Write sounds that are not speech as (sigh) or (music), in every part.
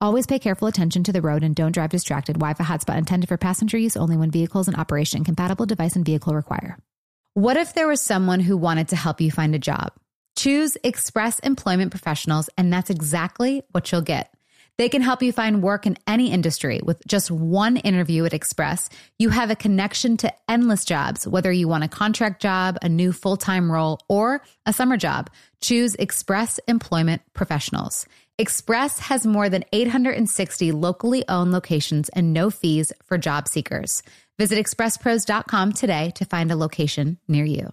Always pay careful attention to the road and don't drive distracted. Wi-Fi hotspot intended for passenger use only when vehicles in operation. Compatible device and vehicle require. What if there was someone who wanted to help you find a job? Choose Express Employment Professionals, and that's exactly what you'll get. They can help you find work in any industry with just one interview at Express. You have a connection to endless jobs, whether you want a contract job, a new full time role, or a summer job. Choose Express Employment Professionals. Express has more than 860 locally owned locations and no fees for job seekers. Visit expresspros.com today to find a location near you.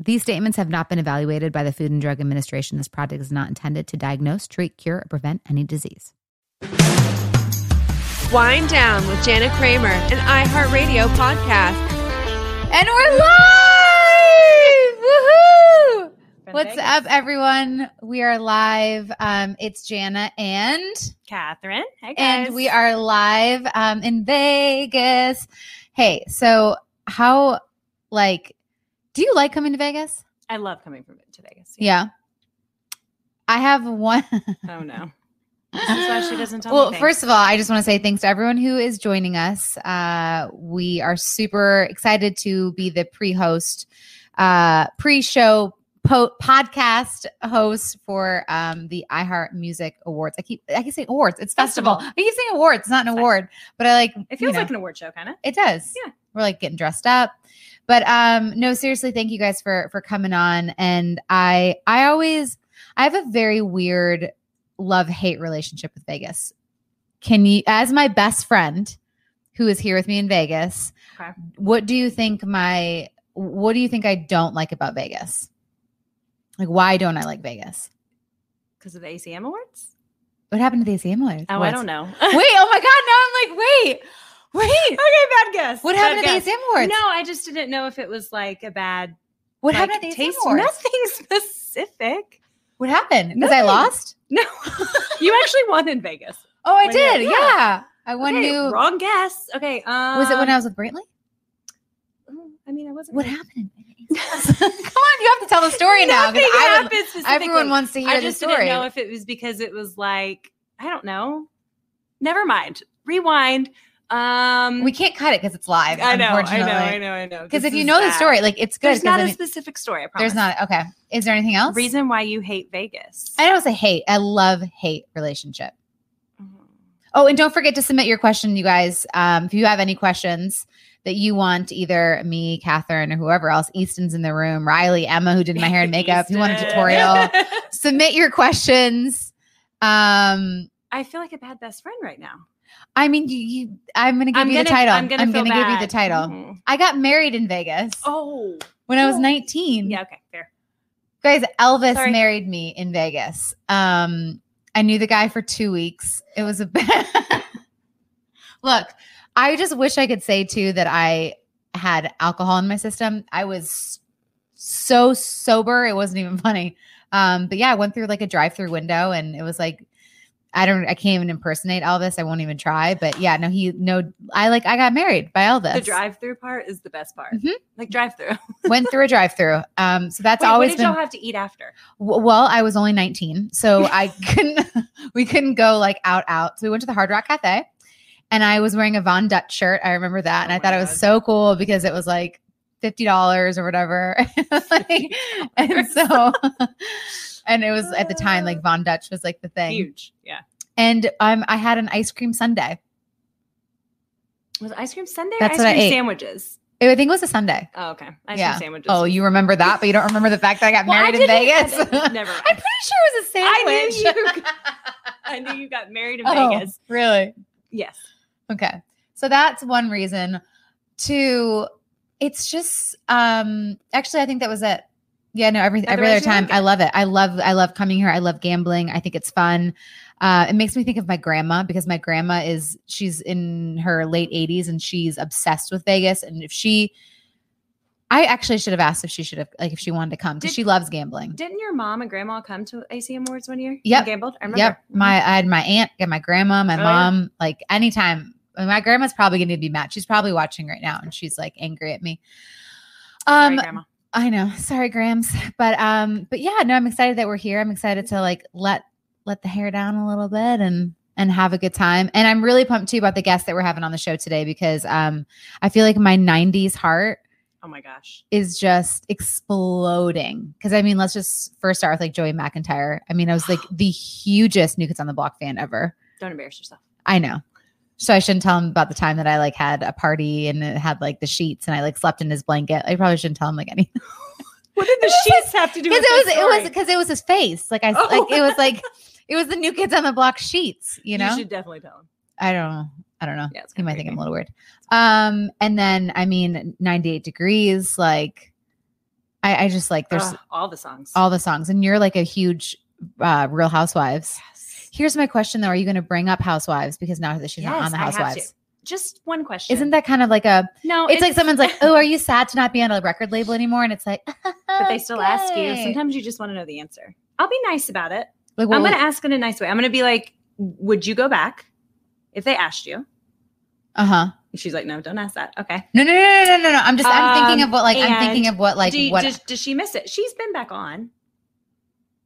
These statements have not been evaluated by the Food and Drug Administration. This product is not intended to diagnose, treat, cure, or prevent any disease. Wind Down with Jana Kramer, an iHeartRadio podcast. And we're live! (laughs) Woohoo! What's up, everyone? We are live. Um, it's Jana and Catherine. Hey guys. and we are live um, in Vegas. Hey, so how like do you like coming to Vegas? I love coming from to Vegas. Yeah. I have one. Oh no. (laughs) This is why she doesn't tell well, first of all, I just want to say thanks to everyone who is joining us. Uh, we are super excited to be the pre-host, uh, pre-show po- podcast host for um, the iHeart Music Awards. I keep I keep saying awards. It's festival. Festival. I keep saying awards. It's not an award, but I like. it feels you know, like an award show, kind of. it does. Yeah. We're like getting dressed up. But um no seriously thank you guys for for coming on and I I always I have a very weird love hate relationship with Vegas. Can you as my best friend who is here with me in Vegas, Okay. what do you think my what do you think I don't like about Vegas? Like why don't I like Vegas? Because of the ACM awards? What happened to the ACM Awards? Oh, I don't know. Wait, oh my god, now I'm like, wait, wait. okay, bad guess. What Bad happened to guess. the Awards? No, I just didn't know if it was like a bad what like, happened to the taste. Awards? Nothing (laughs) specific. What happened? Because I lost? No, (laughs) you actually won in Vegas. Oh, I When did. Yeah. yeah. I won okay, you. Wrong guess. Okay. Um, Was it when I was with Brantley? oh, I mean, I wasn't. What really- happened? (laughs) Come on, you have to tell the story now. Would- everyone wants to hear I the just story. didn't know if it was because it was like I don't know. Never mind. Rewind. Um, we can't cut it because it's live. I know, I know, I know, I know. Because if you know the story, like it's good. there's not I a mean, specific story. I promise. there's not. Okay. Is there anything else? reason why you hate Vegas. I don't say hate. I love hate relationship. Mhm. Oh, and don't forget to submit your question, you guys. Um, if you have any questions that you want, either me, Catherine, or whoever else, Easton's in the room, Riley, Emma, who did my hair and makeup, if you want a tutorial, (laughs) submit your questions. Um, I feel like a bad best friend right now. I mean, you, you I'm going to give I'm you gonna, the title. I'm gonna, give you the title. Mhm. I got married in Vegas Oh, when I was 19. yeah. Okay, fair. Guys, Elvis Sorry. married me in Vegas. Um, I knew the guy for two weeks. It was a bad. (laughs) Look, I just wish I could say too that I had alcohol in my system. I was so sober, it wasn't even (laughs) funny. Um, but yeah, I went through like a drive-through window and it was like I don't I can't even impersonate Elvis. I won't even try. But yeah, no, he no I like I got married by Elvis. The drive-through part is the best part. Mhm. Like drive-through. (laughs) Went through a drive through. Um so that's Wait, always what did been y'all have to eat after? W- Well, I was only 19, so (laughs) I couldn't. (laughs) We couldn't go like out out. So we went to the Hard Rock Cafe, and I was wearing a Von Dutch shirt. I remember that, and Oh I my thought it was so cool because it was like fifty dollars or whatever. (laughs) Like, and so, (laughs) and it was at the time like Von Dutch was like the thing. Huge. Yeah. And um, I had an ice cream sundae. Was ice cream Sunday or That's ice what I cream ate. sandwiches? I think it was a Sunday. Oh, okay. Ice Yeah. cream sandwiches. Oh, you remember that, but you don't remember the fact that I got Well, I married in Vegas. I- (laughs) never mind. I'm pretty sure it was a I knew sandwich. you- I knew you got married in Oh, Vegas. Really? Yes. Okay. So that's one reason. Two, it's just um actually I think that was it. Yeah, no, every every other time like I love it. I love I love coming here. I love gambling. I think it's fun. Uh it makes me think of my grandma because my grandma is she's in her late 80s and she's obsessed with Vegas and if she I actually should have asked if she should have like if she wanted to come because she loves gambling. Didn't your mom and grandma come to ACM Awards one year? Yep. And gambled? I remember. Yep. My I had my aunt, and my grandma, my Oh, yeah. mom, like anytime. My grandma's probably going to be mad. She's probably watching right now and she's like angry at me. Sorry, Um grandma. I know. Sorry, Grams. But um but yeah, no, I'm excited that we're here. I'm excited to like let let the hair down a little bit and and have a good time. And I'm really pumped too about the guests that we're having on the show today because um I feel like my 90s heart Oh my gosh. is just exploding. Because I mean, let's just first start with like Joey McIntyre. I mean, I was like (gasps) the hugest New Kids on the Block fan ever. Don't embarrass yourself. I know. So I shouldn't tell him about the time that I like had a party and it had like the sheets and I like slept in his blanket. I probably shouldn't tell him like anything (laughs) What did the sheets have to do because it was this it was because it was his face. Like I Oh. like it was like (laughs) it was the New Kids on the Block sheets. You know, should definitely tell him. I don't know. I don't know. Yeah, He might think I'm a little weird. Um, and then I mean, 98 degrees. Like, I, I just like there's Ugh, all the songs. all the songs, and you're like a huge uh, Real Housewives. yes. Here's my question though: Are you going to bring up Housewives because now that she's not on the I have to. Housewives? Just one question. Isn't that kind of like a? no? It's, like someone's like, (laughs) "Oh, are you sad to not be on a record label anymore?" And it's like, (laughs) but they still ask you. Sometimes you just want to know the answer. I'll be nice about it. Like, I'm going to ask in a nice way. I'm going to be like, "Would you go back if they asked you?" uh huh. She's like, "No, don't ask that." Okay. No, no, no, no, no, no, no. I'm just, I'm thinking Um, of what, like, I'm thinking of what, like, what. does, does she miss it? She's been back on.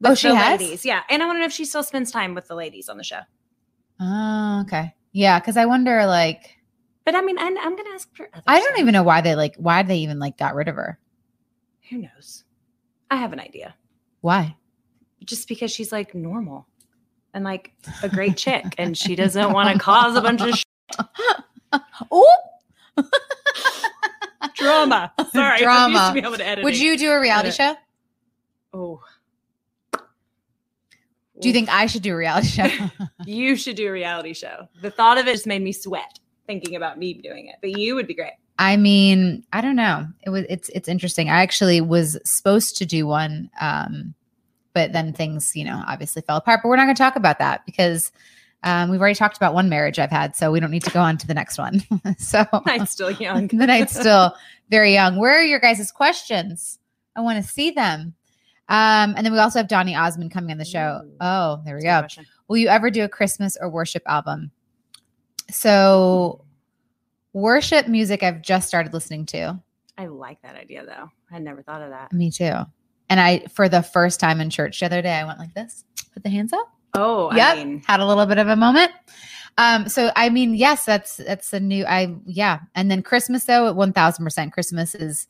Oh, she has? ladies. Yeah, and I want to know if she still spends time with the ladies on the show. oh, okay. Yeah, because I wonder, like, But I mean, I'm, I'm going to ask for. Other I don't stuff. even know why they like, why they even like got rid of her. Who knows? I have an idea. Why? Just because she's like normal and like a great chick, and she doesn't want to cause a bunch of sh- (laughs) Oh, drama. (laughs) Sorry, Drama. to be able to edit. would you do a reality show? Oh. Do you think I should do a reality show? (laughs) you should do a reality show? The thought of it just made me sweat thinking about me doing it. But you would be great. I mean, I don't know. It was it's it's interesting. I actually was supposed to do one, um, but then things, you know, obviously fell apart. But we're not going to talk about that because um, we've already talked about one marriage I've had, so we don't need to go on to the next one. (laughs) so I'm still (laughs) young. the night's still very young. Where are your guys' questions? I want to see them. Um, and then we also have Donny Osmond coming on the show. Oh, there we go. Will you ever do a Christmas or worship album? So, worship music I've just started listening to. I like that idea though. I never thought of that. Me too. And I, for the first time in church the other day, I went like this, put the hands up. Oh, yep. I mean, Had a little bit of a moment. Um, so I mean, yes, that's that's a new I yeah. And then Christmas though, at one thousand percent Christmas is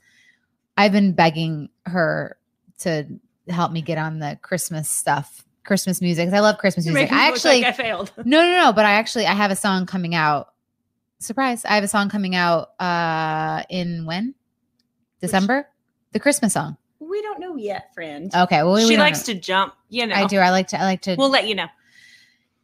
I've been begging her to help me get on the Christmas stuff, Christmas music. I love Christmas you're music. I actually like I failed. (laughs) no, no, no. But I actually I have a song coming out. Surprise! I have a song coming out uh in when December. The Christmas song. We don't know yet, friend. Okay. Well, we, she we likes know. to jump. You know, I do. I like to. I like to. We'll let you know.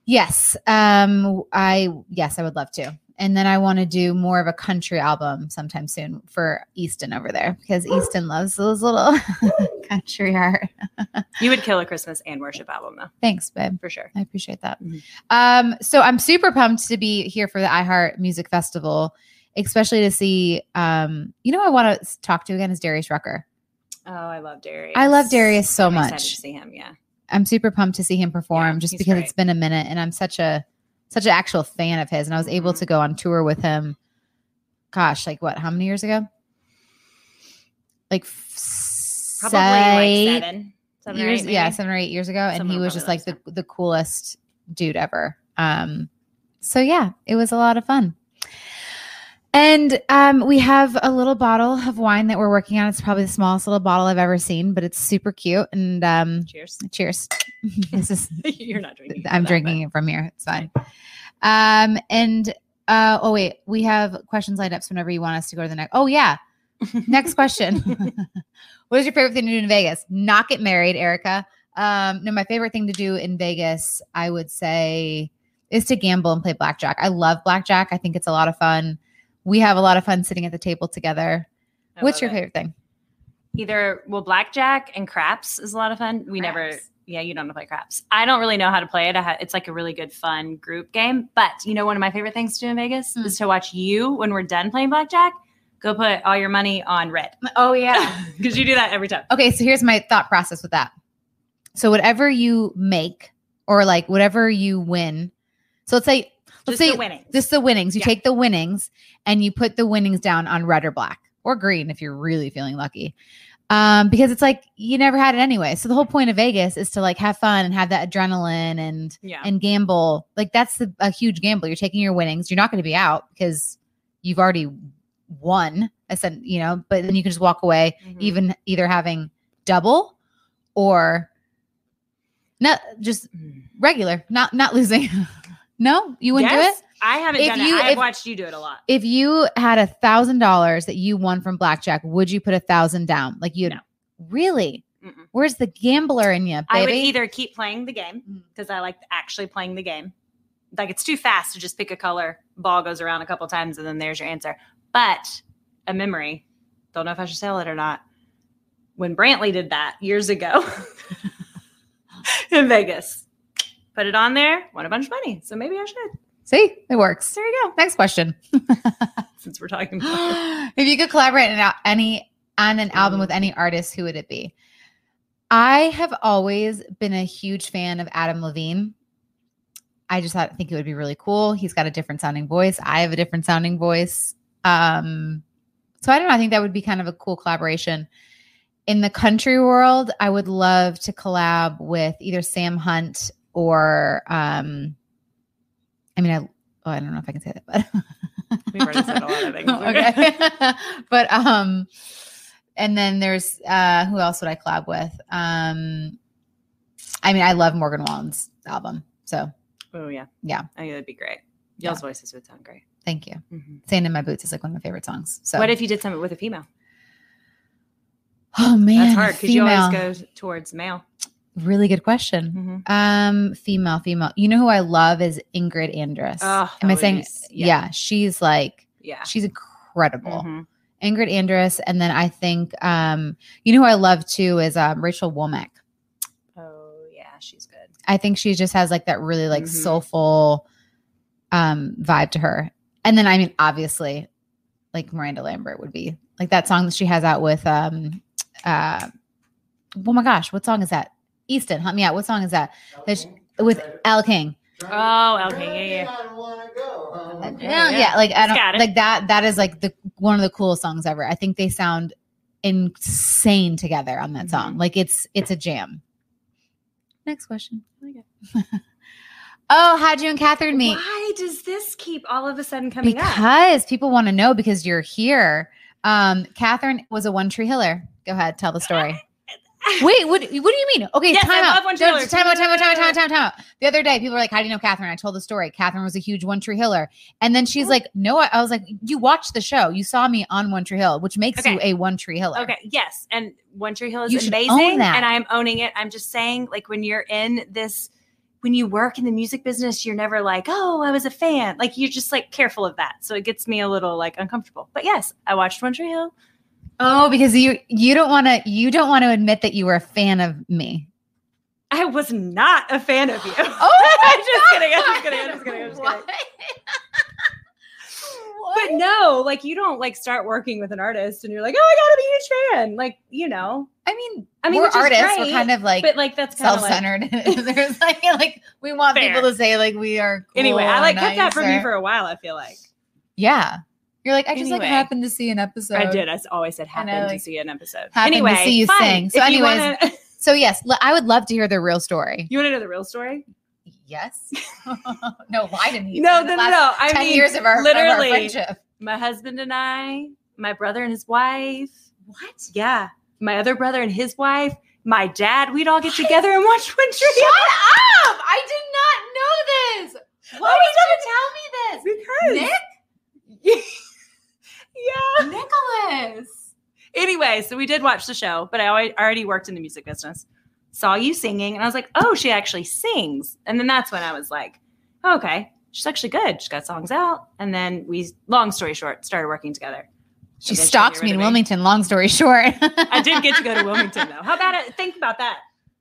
yes. Um. I yes. I would love to. And then I want to do more of a country album sometime soon for Easton over there because Easton loves those little (laughs) country art. (laughs) You would kill a Christmas and worship album though, Thanks, babe. for sure. I appreciate that. Mhm. Um, so I'm super pumped to be here for the iHeart Music Festival, especially to see. Um, you know, I want to talk to again is Darius Rucker. Oh, I love Darius. I love Darius so I'm much. to see him. Yeah. I'm super pumped to see him perform Yeah, just because great. it's been a minute and I'm such a such an actual fan of his and I was able Mhm. to go on tour with him gosh, like what, how many years ago? Like Probably say- like seven. Seven years, eight, yeah, seven or eight years ago, and Somewhere he was just like the the coolest dude ever. Um, so yeah, it was a lot of fun. And um, we have a little bottle of wine that we're working on. It's probably the smallest little bottle I've ever seen, but it's super cute. And um, Cheers. cheers. (laughs) this is (laughs) You're not drinking. I'm drinking it from here. It's fine. Um, and uh, oh wait, we have questions lined up. So whenever you want us to go to the next. Oh yeah, (laughs) next question. what is your favorite thing to do in Vegas? Not get married, Erica. Um, no, my favorite thing to do in Vegas, I would say, is to gamble and play blackjack. I love blackjack. I think it's a lot of fun. We have a lot of fun sitting at the table together. I What's your it. favorite thing? Either well, blackjack and craps is a lot of fun. We never. Yeah, you don't know how to play craps. I don't really know how to play it. I ha- it's like a really good, fun group game. But you know, one of my favorite things to do in Vegas Hmm. is to watch you when we're done playing blackjack. Go put all your money on red Oh yeah, (laughs) because you do that every time. Okay, so here's my thought process with that. So whatever you make or like whatever you win. So let's say Just say the winning. just the winnings. You Yeah. take the winnings and you put the winnings down on red or black or green if you're really feeling lucky. Um, because it's like you never had it anyway. So the whole point of Vegas is to like have fun and have that adrenaline and yeah. and gamble. Like that's the, a huge gamble. You're taking your winnings. You're not going to be out because you've already won. I said, you know, but then you can just walk away Mhm. even either having double or not just Mm. regular, not not losing. (laughs) no, you wouldn't do it. I haven't If done you- it. I've if- watched you do it a lot. If you had a thousand dollars that you won from blackjack, would you put a thousand down? Like you No. really? Mm-mm. Where's the gambler in you, baby? I would either keep playing the game Mm. because I like actually playing the game. Like it's too fast to just pick a color, ball goes around a couple times, and then there's your answer. But a memory, don't know if I should sell it or not. When Brantley did that years ago (laughs) (laughs) in Vegas, put it on there, won a bunch of money. So maybe I should. See, it works. There you go. Next question. (laughs) Since we're talking about if you could collaborate on any on an album with any artist, who would it be? I have always been a huge fan of Adam Levine. I just thought, think it would be really cool. He's got a different sounding voice. I have a different sounding voice. Um, so I don't know. I think that would be kind of a cool collaboration. In the country world, I would love to collab with either Sam Hunt or um, I mean, I oh, I don't know if I can say that, but (laughs) We've already said a lot of things. (laughs) okay. (laughs) but um, and then there's uh, who else would I collab with? Um, I mean, I love Morgan Wallen's album, so oh yeah, Yeah. I think that'd be great. Y'all's voices would sound great. thank you. Mhm. "Sand in My Boots" is like one of my favorite songs. So What if you did something with a female? Oh man, That's hard because you always go towards male. Really good question. Mhm. Um, female, female. You know who I love is Ingrid Andress. Oh, Am I saying? yeah. yeah. she's like Yeah. she's incredible. Mhm. Ingrid Andress, and then I think um, you know who I love too is um, Rachel Womack. Oh yeah, she's good. I think she just has like that really like Mhm. soulful um vibe to her. And then I mean obviously like Miranda Lambert would be like that song that she has out with um uh oh my gosh, what song is that? Easton, help me out. What song is that? That's with Elle King. Oh, okay, yeah, yeah. Yeah, Yeah, yeah, yeah. like I don't like that that is like the one of the coolest songs ever. I think they sound insane together on that Mhm. song. Like it's it's a jam. Next question. (laughs) Oh, how'd you and Catherine meet? Why does this keep all of a sudden coming up? Because people want to know because you're here. Um, Catherine was a one tree hiller. Go ahead, tell the story. Wait, what? What do you mean? Okay, Yes, time out. One Tree Time out. Time out. Time out. Time out. Time out. Time out. The other day, people were like, "How do you know Catherine?" I told the story. Catherine was a huge One Tree Hiller, and then she's like, "No." I, I was like, "You watched the show. You saw me on One Tree Hill, which makes you a One Tree Hiller." Okay, yes, and One Tree Hill is You amazing, and I'm owning it. I'm just saying, like when you're in this, when you work in the music business, you're never like, "Oh, I was a fan." Like you're just like careful of that, so it gets me a little like uncomfortable. But yes, I watched One Tree Hill. Oh, because you you don't want to you don't want to admit that you were a fan of me. I was not a fan of you. (gasps) (laughs) Oh, I'm just kidding. I'm just kidding. I'm just kidding. I'm just kidding. (laughs) But no, like you don't like start working with an artist and you're like, oh, I gotta be a huge fan. Like, you know, I mean, I mean, we're artists. We're kind of like but like that's kind of like. self-centered. (laughs) There's like, like we want Fair. people to say like we are. Cool Anyway, I like kept that from you for a while. I feel like Yeah, you're like I just like happened to see an episode. I did. I always said I know, happened to see an episode. happened to anyway, see you fun. sing. So If anyways- wanna- (laughs) So yes, I would love to hear the real story. you want to know the real story? Yes. (laughs) no, lie to me. No, no, no, no. I Ten mean, years of our, of our literally, friendship. my husband and I, my brother and his wife. What? Yeah, my other brother and his wife. My dad. We'd all get together and watch One Tree. Shut up! I did not know this. Why Oh, did you tell me this? Because (laughs) yeah. Nicholas. Anyway, so we did watch the show, but I already worked in the music business. Saw you singing, and I was like, oh, she actually sings. And then that's when I was like, oh, okay, she's actually good. She's got songs out. And then we, long story short, started working together. She Eventually stalked me in of Wilmington. Long story short, (laughs) I did get to go to (laughs) Wilmington, though. How about it? Think about that.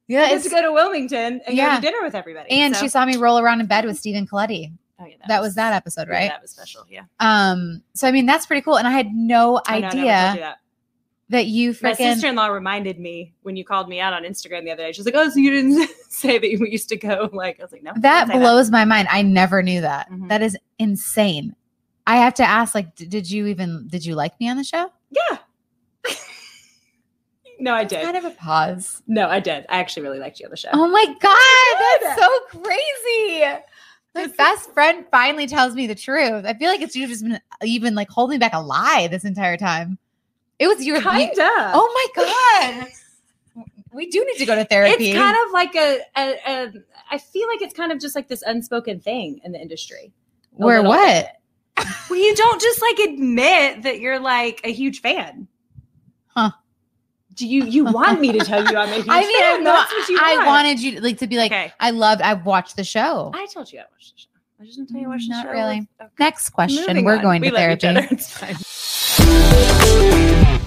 Yeah, I get to go to Wilmington and Yeah. go to dinner with everybody. and So- she saw me roll around in bed with Stephen Colletti. Oh, yeah, That was that episode, yeah, right? that was special. Yeah. Um. So I mean, that's pretty cool. And I had no I know, I idea that. that you My sister-in-law reminded me when you called me out on Instagram the other day. She's like, "Oh, so you didn't (laughs) say that you used to go?" (laughs) Like, I was like, "No." That blows my mind. I never knew that. Mhm. That is insane. I have to ask, like, did you even did you like me on the show? Yeah. (laughs) no, I did. Kind of a pause. No, I did. I actually really liked you on the show. Oh my god, that's so crazy. My best friend finally tells me the truth. I feel like it's you've just been even like holding back a lie this entire time. It was your kind of. Oh my god. We do need to go to therapy. It's kind of like a, a, a. I feel like it's kind of just like this unspoken thing in the industry. Where what? Well, you don't just like admit that you're like a huge fan. Huh. Do you you want me to tell you I'm (laughs) a huge I mean, fan? I, That's what you I want. wanted you to, like to be like, okay. I loved. I watched the show. I told you I watched the show. I just didn't tell you I watched the show. Not really. Okay. Next question. Moving We're on. going we to therapy. (laughs)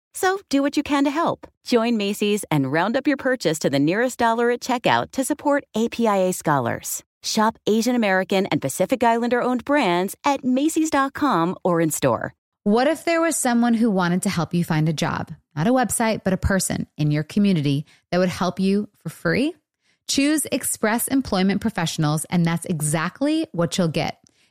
So do what you can to help. Join Macy's and round up your purchase to the nearest dollar at checkout to support APIA scholars. Shop Asian American and Pacific Islander owned brands at Macy's.com or in store. What if there was someone who wanted to help you find a job? Not a website, but a person in your community that would help you for free? Choose Express Employment Professionals, and that's exactly what you'll get.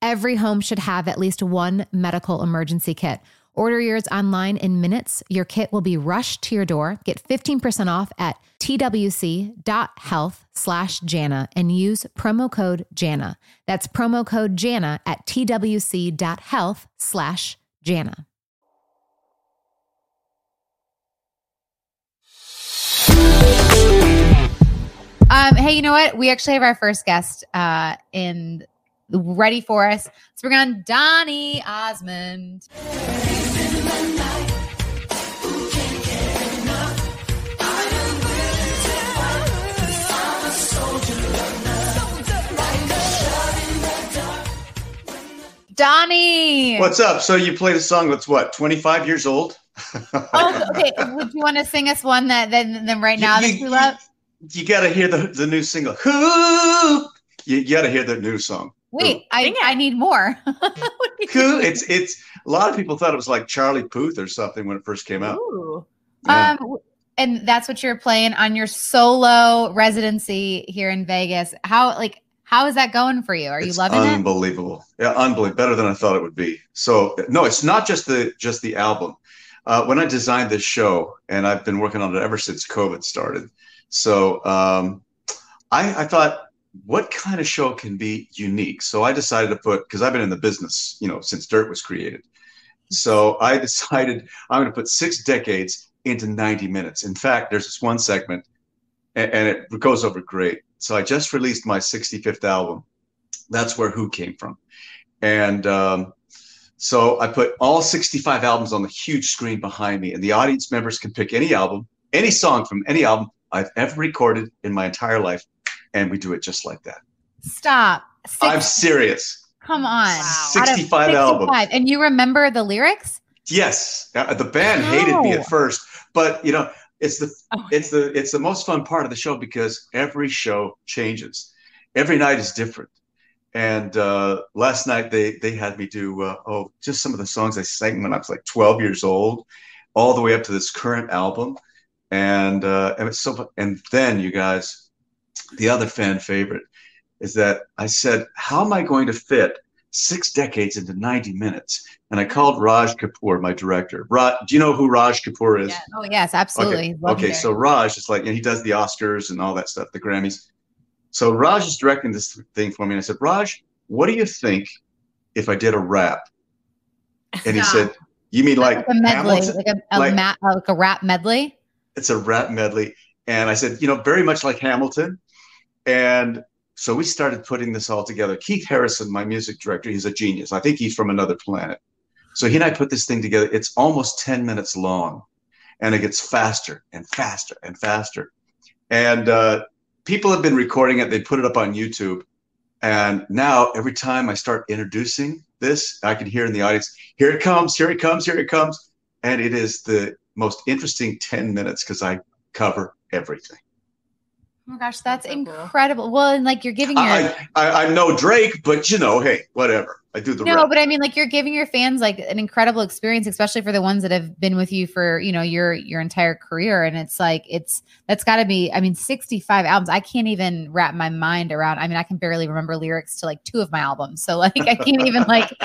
Every home should have at least one medical emergency kit. Order yours online in minutes. Your kit will be rushed to your door. Get 15% off at twc.health slash Jana and use promo code Jana. That's promo code Jana at twc.health slash Jana. Um, hey, you know what? We actually have our first guest uh, in ready for us. Let's bring on Donny Osmond. Donny. What's up? So you played a song that's what, 25 years old? oh, okay. Would you want to sing us one that then, then right now you, that you love? You got to hear the, the new single. Who? You, you got to hear the new song. Wait, I, I need more. (laughs) (laughs) cool. it's it's a lot of people thought it was like Charlie Puth or something when it first came out. Yeah. Um, and that's what you're playing on your solo residency here in Vegas. How like how is that going for you? Are it's you loving unbelievable. it? Unbelievable. Yeah, unbelievable. Better than I thought it would be. So no, it's not just the just the album. Uh, when I designed this show, and I've been working on it ever since COVID started. So um, I, I thought what kind of show can be unique? So I decided to put because I've been in the business, you know, since Dirt was created. So I (laughs) decided I'm going to put six decades into 90 minutes. In fact, there's this one segment, and, and it goes over great. So I just released my 65th album. That's where Who came from, and um, so I put all 65 albums on the huge screen behind me, and the audience members can pick any album, any song from any album I've ever recorded in my entire life and we do it just like that. Stop. Six, I'm serious. Come on. Wow. 65, 65 album. And you remember the lyrics? Yes. Uh, the band hated me at first, but you know, it's the oh. it's the it's the most fun part of the show because every show changes. Every night is different. And uh, last night they they had me do uh, oh just some of the songs I sang when I was like 12 years old, all the way up to this current album, and uh, and it's so and then you guys the other fan favorite is that I said, How am I going to fit six decades into 90 minutes? And I called Raj Kapoor, my director. Raj, do you know who Raj Kapoor is? Yeah. Oh, yes, absolutely. Okay, okay so Raj is like, and he does the Oscars and all that stuff, the Grammys. So Raj is directing this thing for me. And I said, Raj, what do you think if I did a rap? And he (laughs) said, You mean like, like a medley, Hamilton? like a, a like, ma- like a rap medley? It's a rap medley. And I said, You know, very much like Hamilton and so we started putting this all together. Keith Harrison, my music director, he's a genius. I think he's from another planet. So he and I put this thing together. It's almost 10 minutes long and it gets faster and faster and faster. And uh, people have been recording it, they put it up on YouTube. And now every time I start introducing this, I can hear in the audience, here it comes, here it comes, here it comes. And it is the most interesting 10 minutes because I cover everything. Oh my gosh, that's, that's so incredible. Cool. Well, and like you're giving your I, I, I know Drake, but you know, hey, whatever. I do the no, rap. but I mean, like you're giving your fans like an incredible experience, especially for the ones that have been with you for you know your your entire career. And it's like it's that's got to be. I mean, 65 albums. I can't even wrap my mind around. I mean, I can barely remember lyrics to like two of my albums. So like I can't even (laughs) like. (laughs)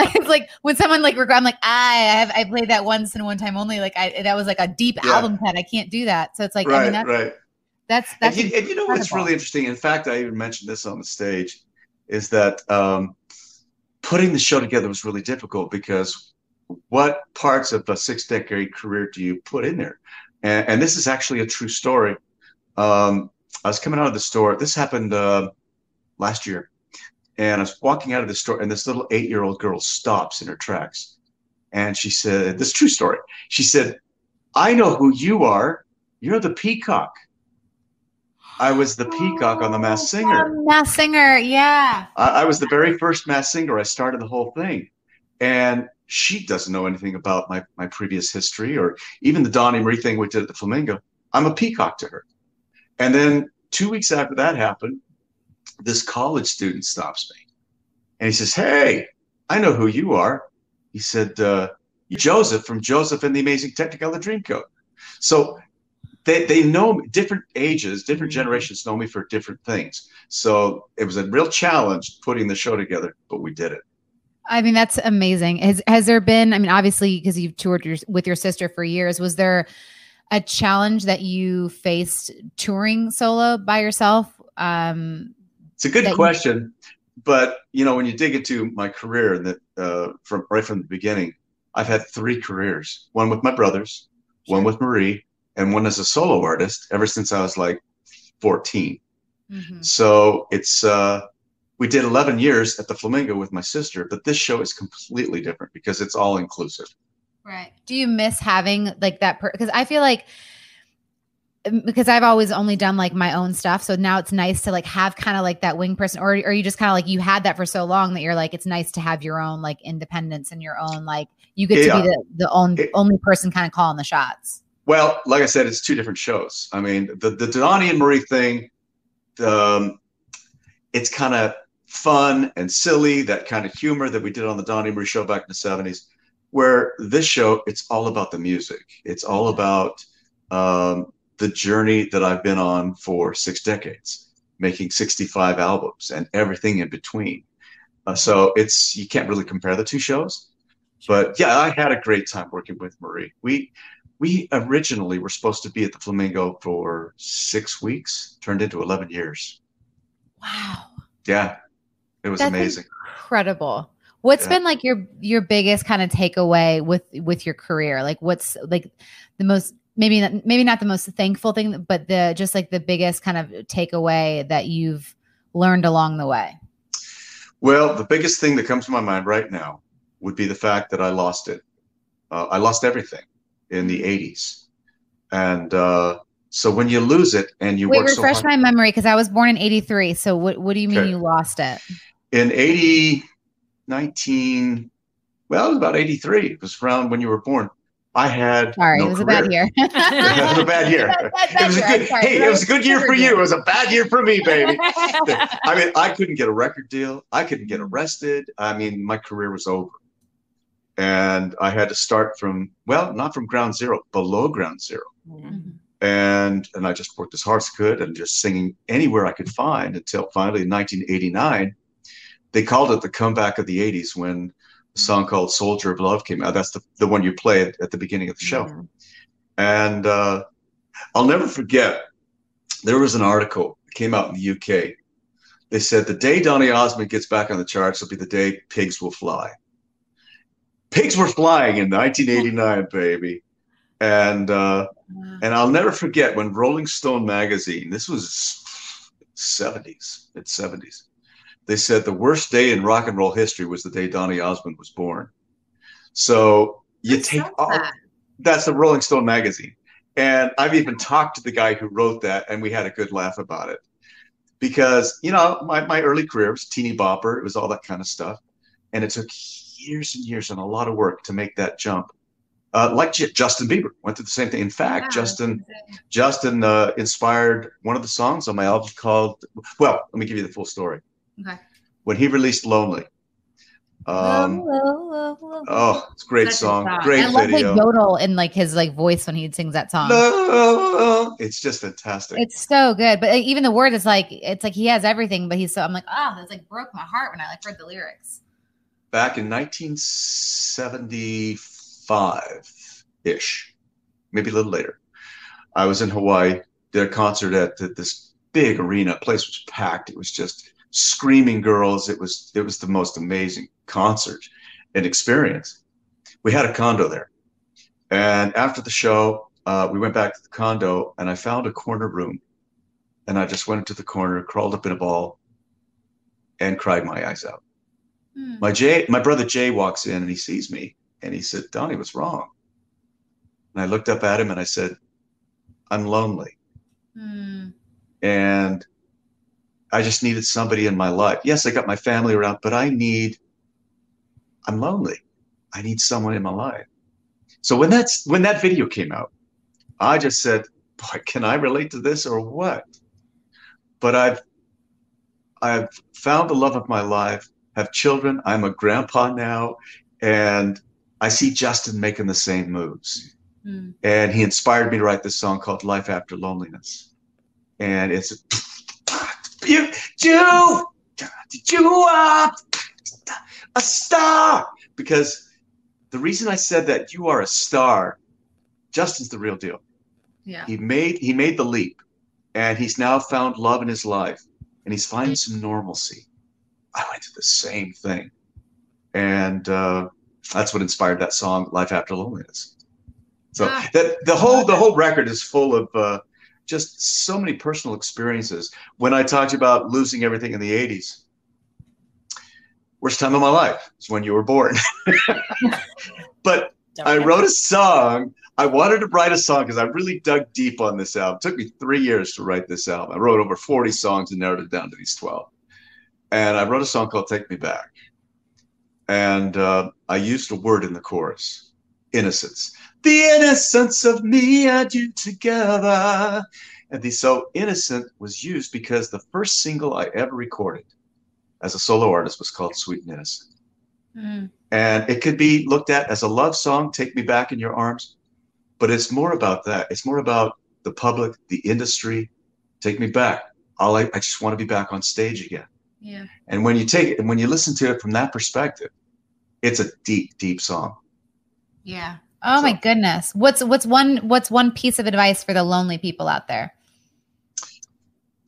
It's like when someone like I'm like I have I played that once and one time only. Like I that was like a deep Yeah. album cut. I can't do that. So it's like I right, mean that's right. That's And that's you, and you know what's really interesting? In fact, I even mentioned this on the stage, is that um, putting the show together was really difficult because what parts of a six-decade career do you put in there? And, and this is actually a true story. Um, I was coming out of the store. This happened uh, last year, and I was walking out of the store, and this little eight-year-old girl stops in her tracks, and she said, "This is a true story." She said, "I know who you are. You're the peacock." I was the peacock on the Masked Singer. Masked Singer, yeah. I, I was the very first Masked Singer. I started the whole thing, and she doesn't know anything about my my previous history or even the Donny Marie thing we did at the Flamingo. I'm a peacock to her. And then two weeks after that happened, this college student stops me, and he says, "Hey, I know who you are." He said, uh, "Joseph from Joseph and the Amazing Technicolor Dreamcoat." So they they know me, different ages, different generations know me for different things. So it was a real challenge putting the show together, but we did it. I mean, that's amazing. Has has there been? I mean, obviously, because you've toured your, with your sister for years, was there a challenge that you faced touring solo by yourself? Um, It's a good That you- question, but you know when you dig into my career and that uh, from right from the beginning, I've had three careers: one with my brothers, one with Marie, and one as a solo artist ever since I was like 14. mhm. So it's uh, we did 11 years at the Flamingo with my sister, but this show is completely different because it's all inclusive. Right. Do you miss having like that? Because I feel like um, because I've always only done like my own stuff, so now it's nice to like have kind of like that wing person, or or you just kind of like you had that for so long that you're like it's nice to have your own like independence and your own like you get Yeah. to be the the own, It- only person kind of calling the shots. Well, like I said, it's two different shows. I mean, the the Donny and Marie thing, um, it's kind of fun and silly, that kind of humor that we did on the Donny and Marie show back in the '70s. Where this show, it's all about the music. It's all about um, the journey that I've been on for six decades, making 65 albums and everything in between. Uh, so it's you can't really compare the two shows. But yeah, I had a great time working with Marie. We we originally were supposed to be at the Flamingo for six weeks, turned into 11 years. Wow. Yeah, it was That's amazing. incredible. What's Yeah. been like your your biggest kind of takeaway with with your career? Like what's like the most maybe not, maybe not the most thankful thing, but the just like the biggest kind of takeaway that you've learned along the way. Well, the biggest thing that comes to my mind right now would be the fact that I lost it. Uh, I lost everything in the 80s. And uh, so when you lose it and you Wait, work so refresh hard, my memory because I was born in '83. So what what do you mean Okay. you lost it? in 80, 19, well, it was about 83. It was around when you were born. I had Sorry, no it was career. a bad year. (laughs) (laughs) it was a bad year. Bad- bad it was a. Good. sorry, Hey, it was a good year for you. It was a bad year for me, baby. (laughs) I mean, I couldn't get a record deal. I couldn't get arrested. I mean, my career was over, and I had to start from well, not from ground zero, below ground zero. Mhm. And and I just worked as hard as I could and just singing anywhere I could find until finally in 1989, they called it the comeback of the 80s when a song called "Soldier of Love" came out. That's the the one you played at the beginning of the show. And uh, I'll never forget, there was an article that came out in the UK. They said the day Donny Osmond gets back on the charts will be the day pigs will fly. Pigs were flying in 1989, baby. And uh, and I'll never forget when Rolling Stone magazine, this was 70s, mid 70s, they said the worst day in rock and roll history was the day Donny Osmond was born. So you take all that? that's the Rolling Stone magazine. And I've even talked to the guy who wrote that, and we had a good laugh about it. Because, you know, my, my early career was teeny bopper, it was all that kind of stuff. And it took years and years and a lot of work to make that jump. Uh, like J- Justin Bieber went through the same thing. In fact, Yeah, Justin Justin uh, inspired one of the songs on my album called. Well, let me give you the full story. Okay. When he released "Lonely," Um, oh, it's a great song. song. Great I love video. the yodel in like his like voice when he sings that song. It's just fantastic. It's so good, but even the word is like it's like he has everything, but he's so I'm like, oh, that's like broke my heart when I like heard the lyrics. Back in 1975 ish, maybe a little later, I was in Hawaii, did a concert at th- this big arena. Place was packed. It was just screaming girls. It was it was the most amazing concert and experience. We had a condo there, and after the show, uh, we went back to the condo, and I found a corner room, and I just went into the corner, crawled up in a ball, and cried my eyes out. Hmm. My Jay, my brother Jay walks in and he sees me and he said, Donny, what's wrong? And I looked up at him and I said, I'm lonely. Hmm. And I just needed somebody in my life. Yes, I got my family around, but I need, I'm lonely. I need someone in my life. So when that's when that video came out, I just said, boy, can I relate to this or what? But I've I've found the love of my life, have children. I'm a grandpa now, and I see Justin making the same moves. Hmm. And he inspired me to write this song called Life After Loneliness. And it's you, you, you are a star. Because the reason I said that you are a star, Justin's the real deal. Yeah. He made he made the leap, and he's now found love in his life, and he's finding some normalcy. I went through the same thing, and uh, that's what inspired that song, "Life After Loneliness." So Ah. that the whole the whole record is full of uh, just so many personal experiences. When I talked about losing everything in the '80s, worst time of my life is when you were born. (laughs) but Don't I wrote a song. I wanted to write a song because I really dug deep on this album. It took me three years to write this album. I wrote over 40 songs and narrowed it down to these 12. And I wrote a song called Take Me Back. And uh, I used a word in the chorus innocence. The innocence of me and you together. And the so innocent was used because the first single I ever recorded as a solo artist was called Sweet and Innocent. Hmm. And it could be looked at as a love song, Take Me Back in Your Arms. But it's more about that. It's more about the public, the industry. Take me back. All I, I just want to be back on stage again. Yeah. And when you take it and when you listen to it from that perspective, it's a deep, deep song. Yeah. Oh my goodness. What's what's one what's one piece of advice for the lonely people out there?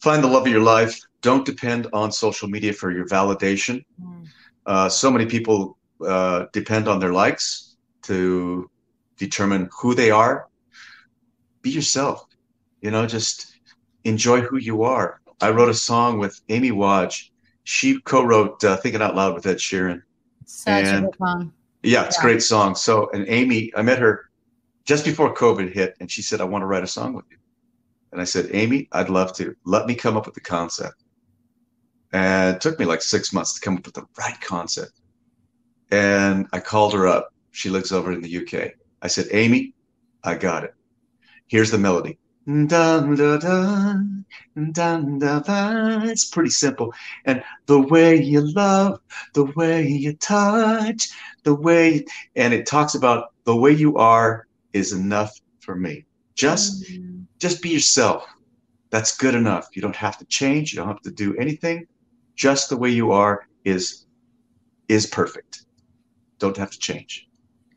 Find the love of your life. Don't depend on social media for your validation. Mm. Uh, so many people uh, depend on their likes to determine who they are. Be yourself. You know, just enjoy who you are. I wrote a song with Amy Wadge. She co-wrote uh, "Thinking Out Loud" with Ed Sheeran. Such a good song. Yeah, it's a great song. So, and Amy, I met her just before COVID hit, and she said, "I want to write a song with you." And I said, "Amy, I'd love to. Let me come up with the concept." And it took me like six months to come up with the right concept. And I called her up. She lives over in the UK. I said, "Amy, I got it. Here's the melody." Dun, dun, dun, dun, dun, dun. It's pretty simple. And the way you love, the way you touch, the way and it talks about the way you are is enough for me just Mm. just be yourself that's good enough you don't have to change you don't have to do anything just the way you are is is perfect don't have to change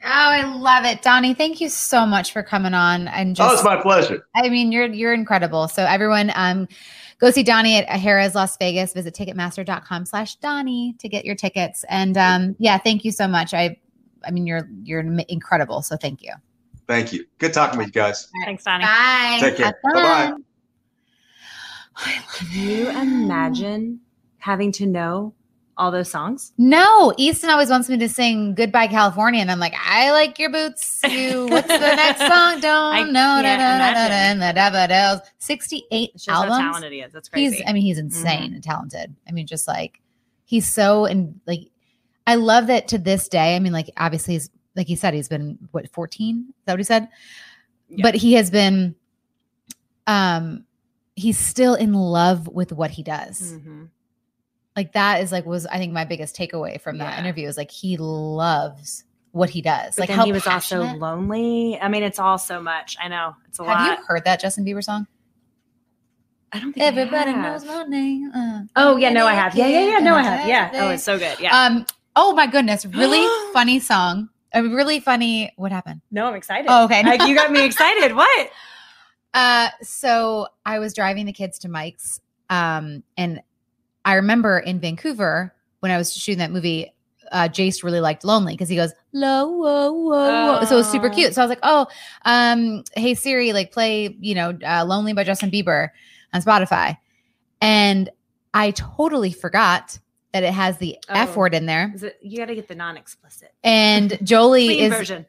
Oh, I love it. Donny, thank you so much for coming on. And just oh it's my pleasure I mean, you're you're incredible. So everyone, um, go see Donny at Harrah's Las Vegas. Visit Ticketmaster.com slash Donny to get your tickets. And um, yeah, thank you so much. I I mean, you're you're incredible. So thank you. thank you good talking with you guys Thanks, Donny. Bye. Take care. Bye-bye. Can you imagine having to know all those songs? No, Easton always wants me to sing Goodbye California. And I'm like, I like your boots. You what's the (laughs) next song? Don't know. can't imagine. da, da, da, da, da, da. 68 It's just how albums. talented he is. That's crazy. He's, I mean, he's insane and talented. I mean, just like he's so and like, I love that to this day. I mean, like obviously, he's like he said, he's been what 14? Is that what he said? Yeah. But he has been, um, he's still in love with what he does. Mhm. Like that is like was I think my biggest takeaway from that Yeah. interview is like he loves what he does. But like how he was also passionate. lonely. I mean, it's all so much. I know it's a Have lot. Have you heard that Justin Bieber song? I don't think Everybody knows my name. uh, Oh yeah, no, I have. Yeah, yeah, yeah. No, I have. Yeah. Oh, it's so good. Yeah. Um. Oh my goodness! Really (gasps) funny song. A really funny. What happened? no, I'm excited. Oh, okay. Like, you got me (laughs) excited. What? Uh. So I was driving the kids to Mike's. Um. And I remember in Vancouver when I was shooting that movie. Uh, Jace really liked "Lonely" because he goes "low, whoa, whoa, whoa." So it was super cute. So I was like, "Oh, um, hey Siri, like play, you know, uh, "Lonely" by Justin Bieber on Spotify," and I totally forgot that it has the F Oh. word in there. It, you got to get the non-explicit And (laughs) Jolie is version.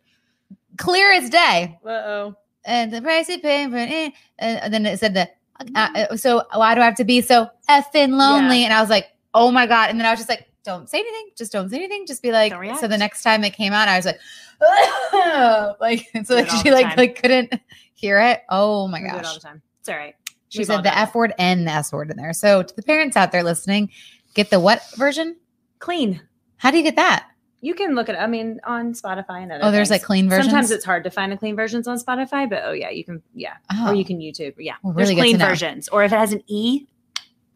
clear as day. Uh oh. And the price you pay for it. And then it said that. Uh, so why do I have to be so effing lonely? And I was like, oh my god. And then I was just like, don't say anything. Just don't say anything. Just be like. So the next time it came out, I was like, (laughs) like (laughs) so like she like like couldn't hear it. Oh my it all gosh. the time. It's all right. She We've said the. F word and the S word in there. So to the parents out there listening, get the what version? Clean. How do you get that? You can look at. I mean, on Spotify and other. Oh, there's things. like clean versions. Sometimes it's hard to find the clean versions on Spotify, but oh yeah, you can. Yeah, Oh. or you can YouTube. Yeah, Well, there's really to clean versions, or if it has an E.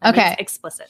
Okay. explicit.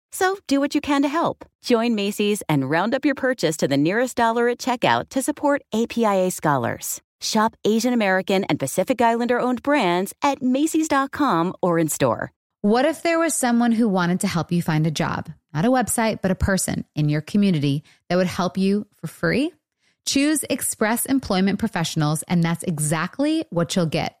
So do what you can to help. Join Macy's and round up your purchase to the nearest dollar at checkout to support APIA scholars. Shop Asian American and Pacific Islander owned brands at Macy's.com or in store. What if there was someone who wanted to help you find a job? Not a website, but a person in your community that would help you for free? Choose Express Employment Professionals, and that's exactly what you'll get.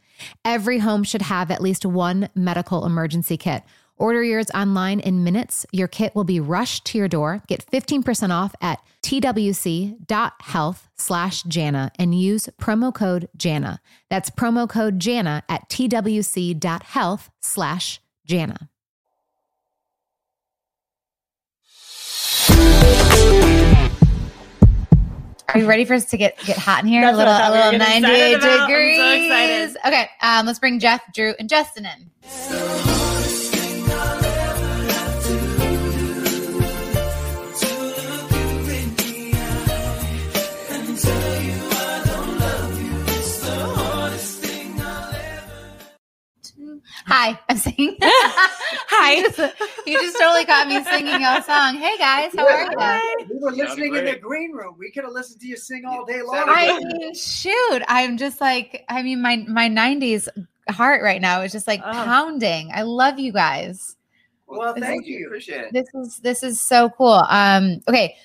Every home should have at least one medical emergency kit. Order yours online in minutes. Your kit will be rushed to your door. Get 15% off at twc.health slash Jana and use promo code Jana. That's promo code Jana at twc.health slash Jana. Are you ready for us to get get hot in here? That's a little, a thought we were little getting 98 excited. I'm so degrees. excited. Okay, um, let's bring Jeff, Drew, and Justin in. Hi, I'm singing. (laughs) Hi. you, just, you just totally caught me singing a song. Hey guys, how are you? We were listening in the green room. We could have listened to you sing all day long. I mean, shoot, I'm just like, I mean, my my '90s heart right now is just like Oh. pounding. I love you guys. Well, thank you. you. Appreciate it. This is this is so cool. Um, okay,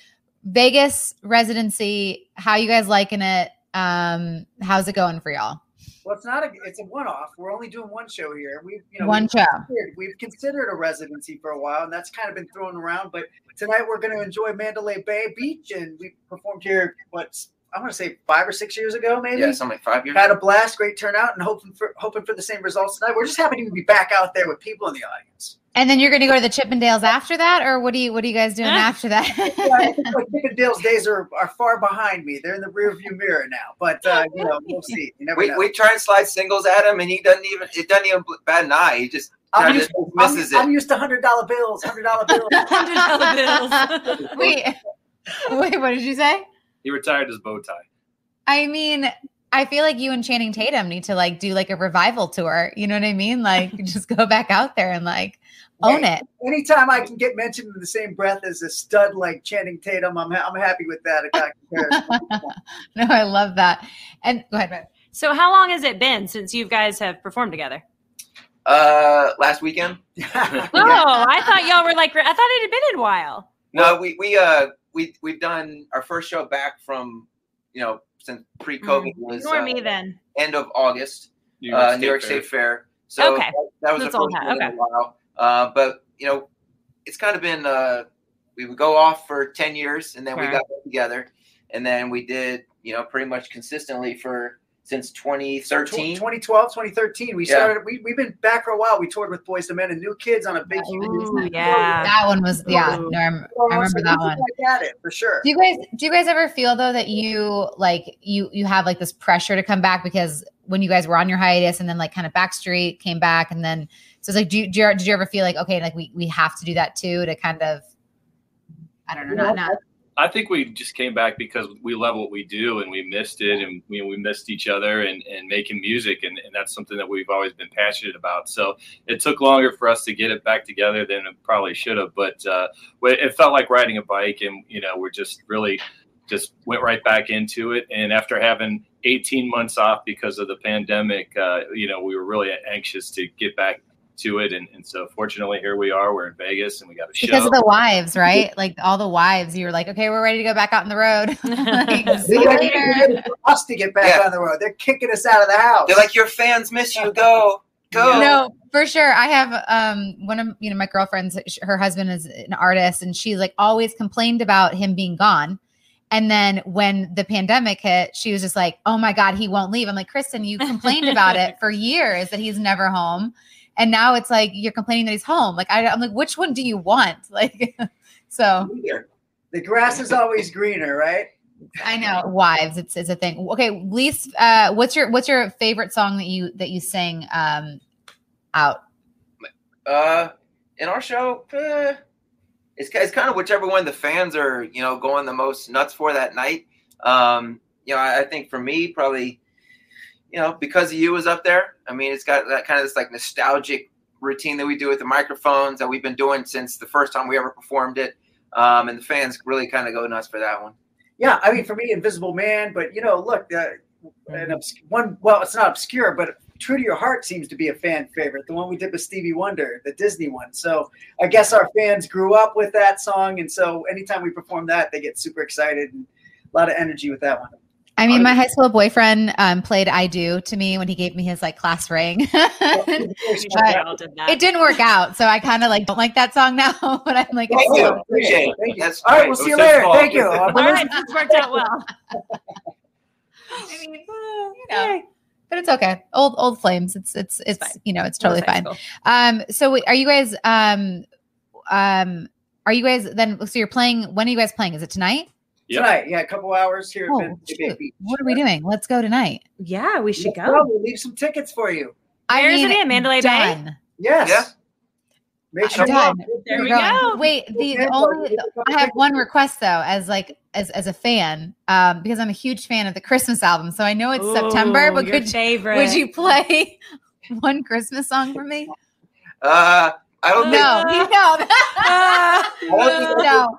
Vegas residency. How you guys liking it? Um, how's it going for y'all? Well, it's not a. It's a one-off. We're only doing one show here. We, you know, One we've show. considered- We've considered a residency for a while, and that's kind of been thrown around. But tonight we're going to enjoy Mandalay Bay Beach, and we performed here. What I want to say five or six years ago, maybe. Yeah, something like five years. Had a blast, great turnout, and hoping for hoping for the same results tonight. We're just happy to be back out there with people in the audience. And then you're going to go to the Chippendales after that, or what do you what are you guys doing Ah. after that? (laughs) Yeah, like Chippendales days are, are far behind me. They're in the rearview mirror now. But uh, you know, we'll see. You never we, know. we try and slide singles at him, and he doesn't even it doesn't even bat an eye. He just I'm used, to I'm, misses I'm used to hundred dollar bills, hundred dollar bills. (laughs) $100 bills. (laughs) wait, wait, what did you say? He retired his bow tie. I mean, I feel like you and Channing Tatum need to like do like a revival tour. You know what I mean? Like just go back out there and like own it. Anytime I can get mentioned in the same breath as a stud like Channing Tatum, I'm ha- I'm happy with that. I compare. (laughs) no, I love that. And go ahead, Brett. So, how long has it been since you guys have performed together? Uh, last weekend. (laughs) Oh, I thought y'all were like, I thought it had been a while. No, we we uh we we've done our first show back from you know since pre-COVID was Ignore uh, me then. end of August. New uh, State New York Fair. State Fair. So Okay. that, that was That's the all first that- one in a while. Uh, but you know, it's kind of been uh, we would go off for ten years, and then we got together, and then we did you know pretty much consistently for since 2013. 2012, 2013. We Yeah. started. We we've been back for a while. We toured with Boyz II Men and New Kids on the Block. Ooh, yeah. That one was yeah. Ooh. No, I rem- I remember that one. At it for sure. Do you guys do you guys ever feel though that you like you you have like this pressure to come back because when you guys were on your hiatus and then like kind of Backstreet came back and then so it's like do you, do you, did you ever feel like okay like we we have to do that too to kind of I don't know not not I think we just came back because we love what we do and we missed it and we, we missed each other and, and making music and, and that's something that we've always been passionate about. So it took longer for us to get it back together than it probably should have, but uh, it felt like riding a bike and you know we're just really just went right back into it. And after having 18 months off because of the pandemic, uh, you know we were really anxious to get back to it and, and so fortunately here we are we're in vegas and we got a show because of the wives right like all the wives you were like okay we're ready to go back out on the road (laughs) (laughs) like, see They're you ready later. for us to get back Yeah. on the road. They're kicking us out of the house. They're like your fans miss you. Go go. No, for sure. I have um one of you know my girlfriends. Her husband is an artist, and she's like always complained about him being gone. And then when the pandemic hit, she was just like, "Oh my god, he won't leave." I'm like, "Kristen, you complained about it (laughs) for years that he's never home." And now it's like you're complaining that he's home. Like I, I'm like, which one do you want? (laughs) Like, so The grass is always greener, right? I know wives. It's it's a thing. Okay, least. Uh, what's your what's your favorite song that you that you sang um out? Uh, in our show, eh, it's it's kind of whichever one the fans are, you know, going the most nuts for that night. Um, you know, I, I think for me, probably, you know, because of you was up there. I mean, it's got that kind of this like nostalgic routine that we do with the microphones that we've been doing since the first time we ever performed it. Um, and the fans really kind of go nuts for that one. Yeah, I mean, for me, Invisible Man, but you know, look, uh, an obs- one. Well, it's not obscure, but True to Your Heart seems to be a fan favorite. The one we did with Stevie Wonder, the Disney one. So I guess our fans grew up with that song, and so anytime we perform that, they get super excited and a lot of energy with that one. I mean, my high school boyfriend um, played "I Do" to me when he gave me his like class ring. (laughs) But all did that. it didn't work out, so I kind of like don't like that song now. (laughs) But I'm like, Thank it's you. still- Appreciate it. Thank you. That's All right, great. we'll see you later. fault. Thank you. all right, this worked out well. (laughs) I mean, you know, but it's okay. Old old flames. It's it's it's fine. you know it's totally fine. school. Um, so wait, are you guys um um are you guys then? So you're playing. When are you guys playing? Is it tonight? Yep. Tonight, yeah, a couple hours here. Oh, at shoot. Beach. What are we doing? Let's go tonight. Yeah, we should Well, go. We'll leave some tickets for you. Where is it in? Mandalay Bay? Yes. Yeah. Make sure. Done. There We're we going. go. Wait, the, the only you can come I have one request though, as like as as a fan, um, because I'm a huge fan of the Christmas album. So I know it's September, but your could favorite. would you play (laughs) one Christmas song for me? Uh, I don't think. No, no, Ah,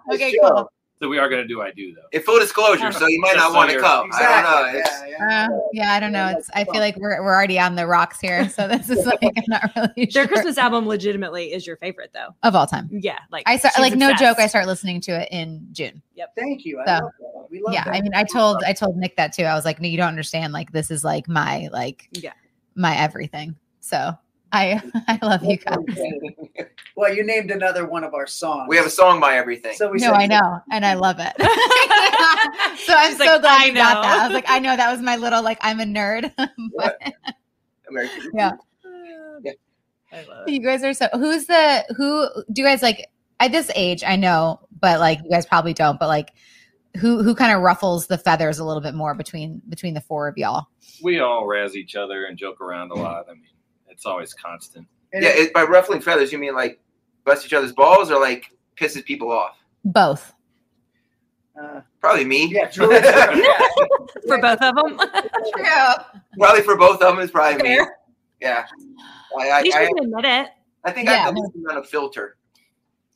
no. Okay, cool. So we are going to do I do though. In full disclosure, so you might Just not so want to you're- come. Exactly. I don't know. It's, Yeah, yeah. Uh, yeah, I don't know. It's. I feel like we're we're already on the rocks here, so this is like I'm not really sure Their Christmas album legitimately is your favorite, though. of all time. Yeah, like I start she's like no obsessed. joke. I start listening to it in June. Yep. Thank you. I So, love that. We love yeah, that. I mean, I told I told Nick that too. I was like, no, you don't understand. Like, this is like my like Yeah. my everything. So I (laughs) I love you guys. Well, you named another one of our songs. we have a song by everything. So we No, said- I know, and I love it. (laughs) so I'm She's so like, glad I you got know. that. I was like, I know that was my little like I'm a nerd. (laughs) but American- Yeah. I love it. you guys are so. Who's the who? Do you guys like at this age? I know, but like you guys probably don't. But like, who who kind of ruffles the feathers a little bit more between between the four of y'all? We all razz each other and joke around a lot. I mean, it's always constant. And Yeah, it, by ruffling feathers, you mean like bust each other's balls or like pisses people off? Both. uh, Probably me. yeah, (laughs) true. For both of them. (laughs) yeah. Probably for both of them is probably me. Yeah. I, I, you I, should admit it. I think Yeah. I have the least amount of filter.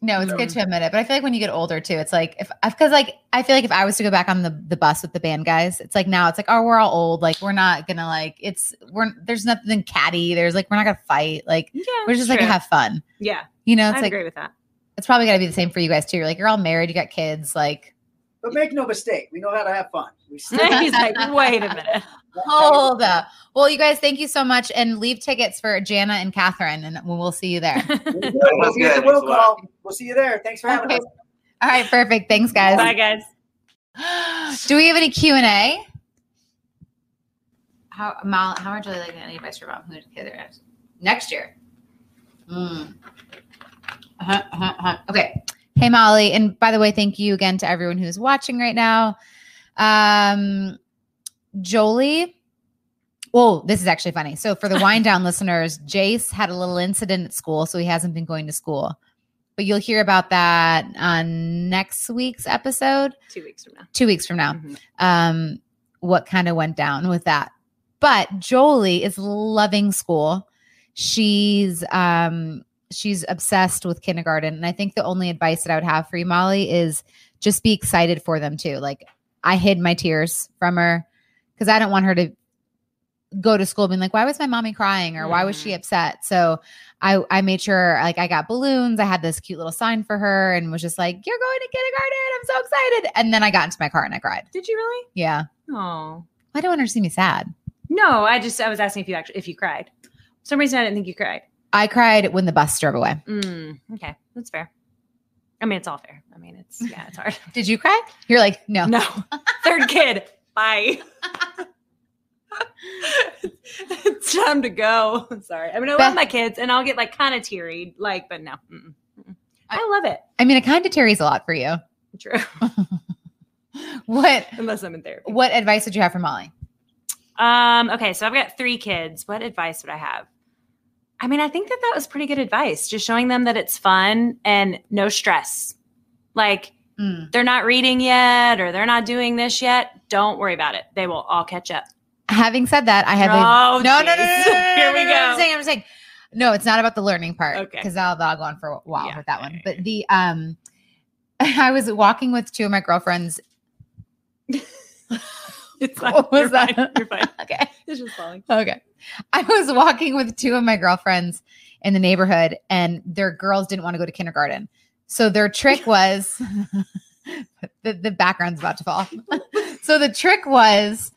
No, it's good to admit it, but I feel like when you get older too, it's like if because like I feel like if I was to go back on the the bus with the band guys, it's like now it's like oh we're all old, like we're not gonna like it's we're there's nothing catty, there's like we're not gonna fight, like Yeah, we're just like true. gonna have fun, Yeah, you know. I It's like agree with that. it's probably gotta be the same for you guys too. You're like you're all married, you got kids, like but make no mistake, we know how to have fun. We (laughs) still He's like, wait a (laughs) minute. hold up. Well, you guys, thank you so much, and leave tickets for Jana and Catherine, and we'll see you there. (laughs) We'll see you at the will Thanks a lot. call. We'll see you there. Thanks for having Okay. us. all right, perfect. Thanks, guys. Bye, guys. (gasps) Do we have any Q and A? How Mal, how much are they like any advice for mom who together next year? Mm. Uh-huh, uh-huh, uh-huh. Okay. Hey Molly, and by the way, thank you again to everyone who's watching right now. Um, Jolie. Oh, this is actually funny. So for the (laughs) wind down listeners, Jace had a little incident at school, so he hasn't been going to school. But you'll hear about that on next week's episode Two weeks from now. two weeks from now Mhm. um what kind of went down with that but jolie is loving school she's um she's obsessed with kindergarten. And i think the only advice that i would have for you molly is just be excited for them too. Like i hid my tears from her because i don't want her to go to school being like why was my mommy crying? or why was she upset? So i i made sure like i got balloons. I had this cute little sign for her and was just like you're going to kindergarten. I'm so excited. And then i got into my car and i cried. Did you really? yeah. Oh i don't want her to see me sad? No! I just I was asking if you actually if you cried. For some reason I didn't think you cried. I cried when the bus drove away Mm, okay, that's fair. I mean, it's all fair. I mean, it's yeah, it's hard. (laughs) did you cry you're like no No, (laughs) third kid. Bye. (laughs) it's time to go. I'm Sorry. I mean, I Beth- love my kids, and I'll get like kind of teary, like, but no. Mm-mm. Mm-mm. I love it. I mean, it kind of tears a lot for you. True. What Unless I'm in therapy. what advice would you have for Molly? Um. Okay, so I've got three kids. What advice would I have? I mean, I think that that was pretty good advice. Just showing them that it's fun and no stress. Like Mm. they're not reading yet, or they're not doing this yet. Don't worry about it. They will all catch up. Having said that, I have a Oh, no, no, no, no, no, no, (laughs) Here we no, I'm saying, I'm saying, no, it's not about the learning part. Okay. because I'll, I'll go on for a while Yeah. with that one. But the um, (laughs) I was walking with two of my girlfriends. (laughs) It's fine. What was You're that? Fine. You're fine. (laughs) Okay, It's just falling. okay. I was walking with two of my girlfriends in the neighborhood, and their girls didn't want to go to kindergarten. So their trick (laughs) was (laughs) the, the background's about to fall. so the trick was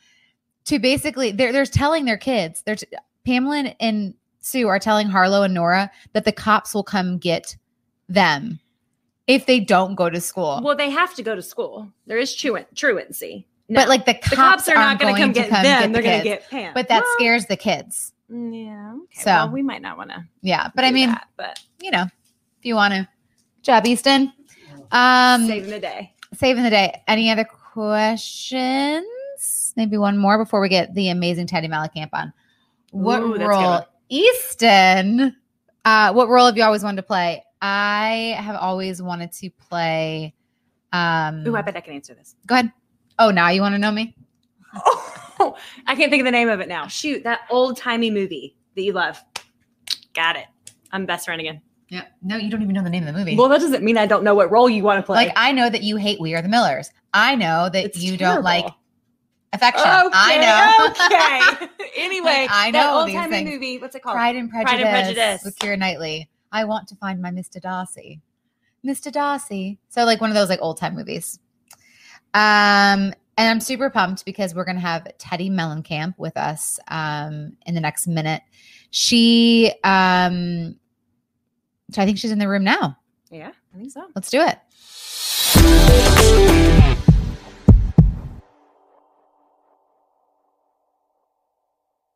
to basically they're they're telling their kids, they're t- Pamela and, and Sue are telling Harlow and Nora that the cops will come get them if they don't go to school. Well, they have to go to school. There is truant, truancy. But like the cops, the cops are not going to come get them. the They're going kids. to get Pam. But that Well, scares the kids. Yeah. Okay. So- well, we might not want to. Yeah, but I mean, that, but you know, if you want to. Job, Easton. Um, saving the day. saving the day. Any other questions? Maybe one more before we get the amazing Teddi Mellencamp on. What Ooh, that's a good role. Easton? Uh, what role have you always wanted to play? I have always wanted to play. Um, Ooh, I bet I can answer this. go ahead. Oh, now you want to know me? Oh, (laughs) I can't think of the name of it now. Shoot, that old timey movie that you love. Got it. I'm best friend again. Yeah. No, you don't even know the name of the movie. Well, that doesn't mean I don't know what role you want to play. like I know that you hate We Are the Millers. I know that It's you terrible. don't like affection. Okay, I know. (laughs) Okay. (laughs) anyway, Like, I that know old timey movie. What's it called? Pride and Prejudice, Pride and Prejudice. with Keira Knightley. I want to find my Mr. Darcy. Mr. Darcy. So like one of those like old time movies. Um, and I'm super pumped because we're gonna have Teddi Mellencamp with us um in the next minute. She um so I think she's in the room now. Yeah, I think so. Let's do it.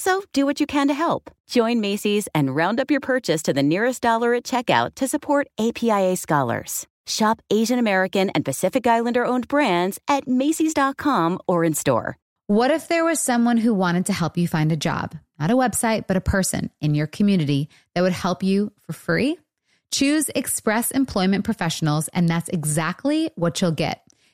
So do what you can to help. Join Macy's and round up your purchase to the nearest dollar at checkout to support APIA scholars. Shop Asian American and Pacific Islander owned brands at Macy's.com or in store. What if there was someone who wanted to help you find a job, not a website, but a person in your community that would help you for free? Choose Express Employment Professionals, and that's exactly what you'll get.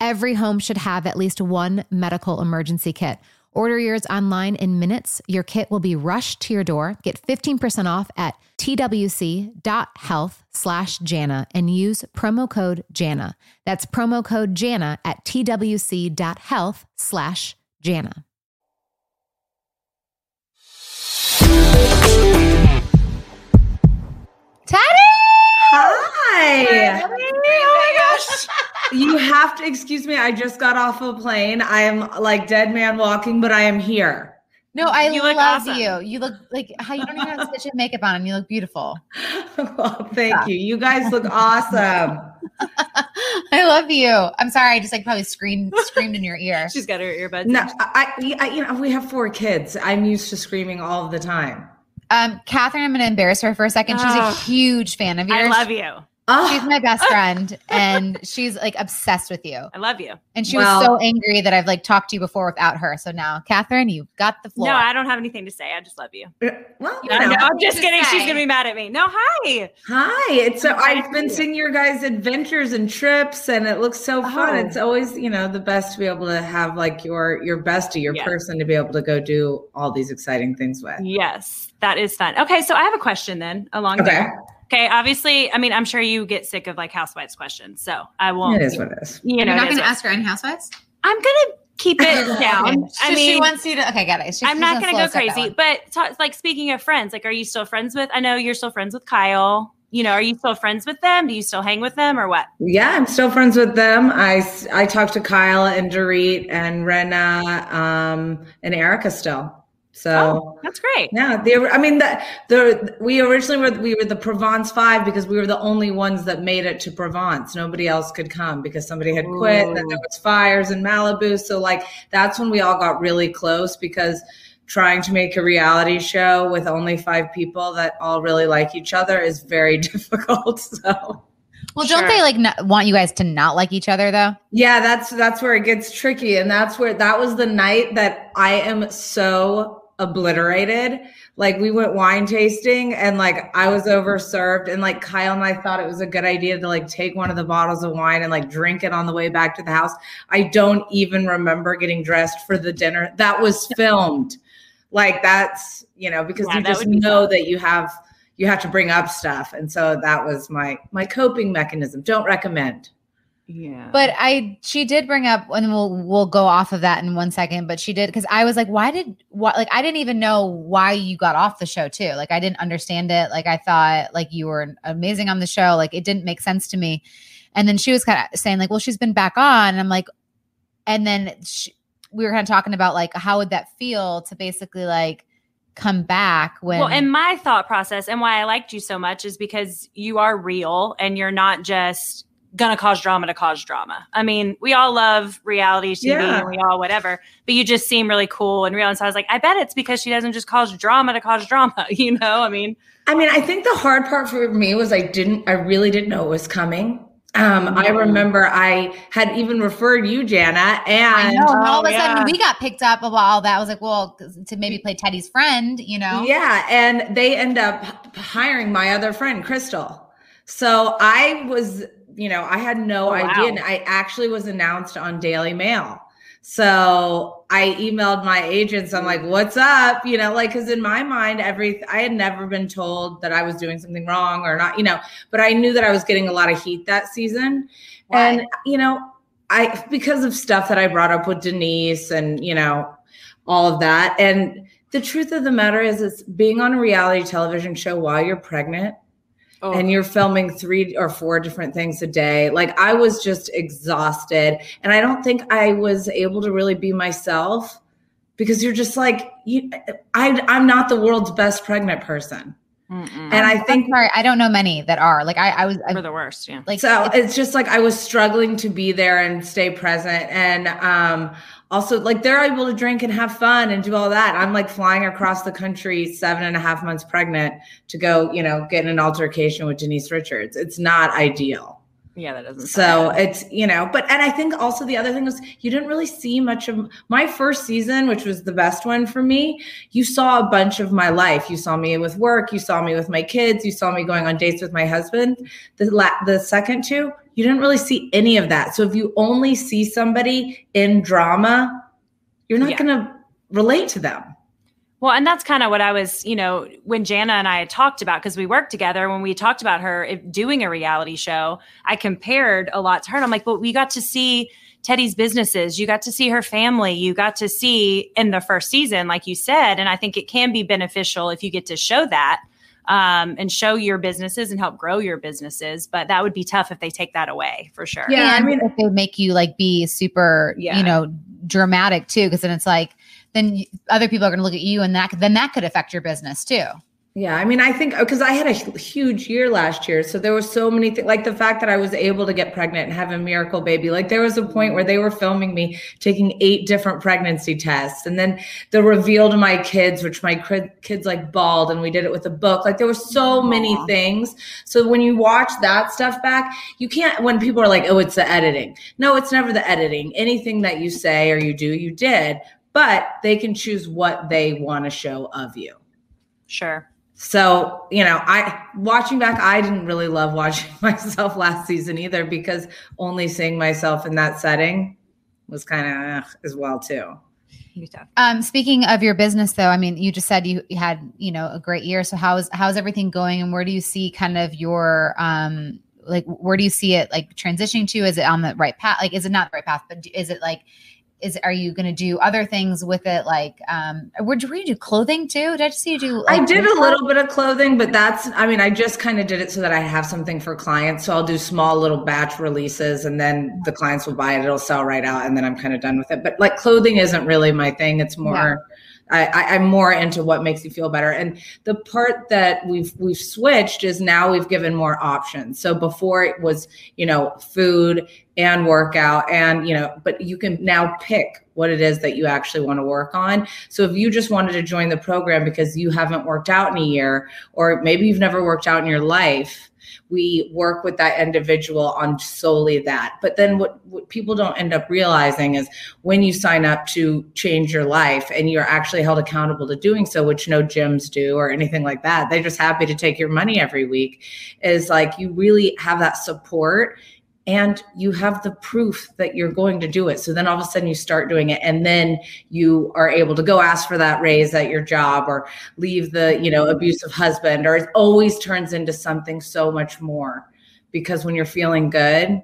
Every home should have at least one medical emergency kit. Order yours online in minutes. Your kit will be rushed to your door. Get 15% off at twc.health slash Jana and use promo code Jana. That's promo code Jana at twc.health slash Jana. Teddi! Hi. Oh my gosh. (laughs) you have to excuse me. I just got off a plane. I am like dead man walking, but I am here. No, I You love awesome. you. You look like how you don't even have stitch of makeup on and you look beautiful. (laughs) well, thank you. You guys look awesome. (laughs) I love you. I'm sorry, I just like probably screamed screamed in your ear. (laughs) She's got her earbuds. No. I, I, you know, we have four kids. I'm used to screaming all the time. Um, Catherine, I'm gonna embarrass her for a second. She's a Oh. huge fan of yours. I love you. She's Oh, my best friend, and she's like obsessed with you. I love you. And she Well- was so angry that I've like talked to you before without her. So now, Catherine, you've got the floor. No, I don't have anything to say. I just love you. well, you I know. know, I'm just to kidding. say. She's gonna be mad at me. No, hi. Hi. It's so I've been seeing your guys' adventures and trips, and it looks so fun. Oh. It's always, you know, the best to be able to have like your your bestie, your Yes. person to be able to go do all these exciting things with. Yes, that is fun. Okay, so I have a question then along Okay. there. Okay, obviously, I mean, I'm sure you get sick of like housewives questions, so I won't. It is what it is. You You're know, not going to ask her any housewives. I'm gonna keep it (laughs) down. Okay. I So mean, she wants you to. Okay, got it. She's- I'm not gonna go crazy, but ta- like speaking of friends, like, are you still friends with? I know you're still friends with Kyle. You know, are you still friends with them? Do you still hang with them, or what? Yeah, I'm still friends with them. I I talked to Kyle and Dorit and Rinna um, and Erica still. So Oh, that's great. yeah, the I mean that the we originally were we were the Provence Five because we were the only ones that made it to Provence. Nobody else could come because somebody had quit. And then there was fires in Malibu. So like that's when we all got really close because trying to make a reality show with only five people that all really like each other is very (laughs) difficult. So well, don't Sure. they like not, want you guys to not like each other though? Yeah, that's that's where it gets tricky, and that's where that was the night that I am so obliterated. Like we went wine tasting, and like I was overserved, and like Kyle and I thought it was a good idea to like take one of the bottles of wine and like drink it on the way back to the house. I don't even remember getting dressed for the dinner that was (laughs) filmed. Like that's you know because Yeah, you just know that you have you have to bring up stuff, and so that was my my coping mechanism. Don't recommend. Yeah. But I, she did bring up, and we'll we'll go off of that in one second. But she did because I was like, why did what? Like I didn't even know why you got off the show too. Like I didn't understand it. Like I thought like you were amazing on the show. Like it didn't make sense to me. And then she was kind of saying like, well, she's been back on, and I'm like, and then she, we were kind of talking about like how would that feel to basically like come back when well, and my thought process and why I liked you so much is because you are real and you're not just gonna cause drama to cause drama. I mean, we all love reality TV Yeah. and we all whatever, but you just seem really cool and real. And so I was like, I bet it's because she doesn't just cause drama to cause drama. (laughs) You know, I mean, I mean, I think the hard part for me was I didn't, I really didn't know it was coming. Um, I remember I had even referred you, Jana, I and know. And all of Oh, a sudden, yeah. we got picked up about all that. I was like, well, to maybe play Teddi's friend, you know? Yeah, and they end up hiring my other friend, Crystal. So I was, you know, I had no Oh, idea. wow. And I actually was announced on Daily Mail. So I emailed my agents. I'm like, what's up? You know, like, because in my mind, every I had never been told that I was doing something wrong or not, you know, but I knew that I was getting a lot of heat that season. And, you know, I, because of stuff that I brought up with Denise and, you know, all of that. And the truth of the matter is, it's being on a reality television show while you're pregnant oh, and you're filming three or four different things a day. Like I was just exhausted. And I don't think I was able to really be myself because you're just like, you, I, I'm not the world's best pregnant person. mm-mm. And I think sorry, I don't know many that are. Like, I, I was, I, for the worst. Yeah. like, so it's- it's just like I was struggling to be there and stay present. And um also like they're able to drink and have fun and do all that. I'm like flying across the country seven and a half months pregnant to go, you know, get in an altercation with Denise Richards. It's not ideal. Yeah, that doesn't. So it's, you know, but and I think also the other thing was you didn't really see much of my first season, which was the best one for me. You saw a bunch of my life. You saw me with work, you saw me with my kids, you saw me going on dates with my husband. The la- the second two, you didn't really see any of that. So if you only see somebody in drama, you're not Yeah. going to relate to them. Well, and that's kind of what I was, you know, when Jana and I had talked about because we worked together. When we talked about her doing a reality show, I compared a lot to her. And I'm like, well, we got to see Teddi's businesses. You got to see her family. You got to see in the first season, like you said. And I think it can be beneficial if you get to show that um, and show your businesses and help grow your businesses. But that would be tough if they take that away for sure. Yeah, I mean- if they make you like be super, Yeah. you know, dramatic too, because then it's like, then other people are going to look at you, and that then that could affect your business too. Yeah, I mean, I think uh, because I had a huge year last year, so there were so many things, like the fact that I was able to get pregnant and have a miracle baby. Like there was a point where they were filming me taking eight different pregnancy tests, and then the reveal to my kids, which my kids like bald, and we did it with a book. Like there were so many things. So when you watch that stuff back, you can't. When people are like, "Oh, it's the editing," no, it's never the editing. Anything that you say or you do, you did, but they can choose what they want to show of you. Sure. So, you know, I watching back, I didn't really love watching (laughs) myself last season either because only seeing myself in that setting was kind of as well too. Um, speaking of your business, though, I mean, you just said you, you had, you know, a great year. So how's how's everything going, and where do you see kind of your um, like, where do you see it like transitioning to? Is it on the right path? Like, is it not the right path, but is it like, is are you going to do other things with it? Like, um, where do you do clothing too? Did I just see you do? I did a little bit of clothing, but that's, I mean, I just kind of did it so that I have something for clients. So I'll do small little batch releases and then the clients will buy it. It'll sell right out and then I'm kind of done with it. But like clothing isn't really my thing. It's more, I, I, I'm more into what makes you feel better. And the part that we've we've switched is now we've given more options. So before it was, you know, food and workout and you know, but you can now pick what it is that you actually want to work on. So if you just wanted to join the program because you haven't worked out in a year, or maybe you've never worked out in your life, we work with that individual on solely that. But then what, what people don't end up realizing is when you sign up to change your life and you're actually held accountable to doing so, which no gyms do or anything like that, they're just happy to take your money every week, is like you really have that support and you have the proof that you're going to do it. So then all of a sudden you start doing it and then you are able to go ask for that raise at your job or leave the, you know, abusive husband or it always turns into something so much more because when you're feeling good,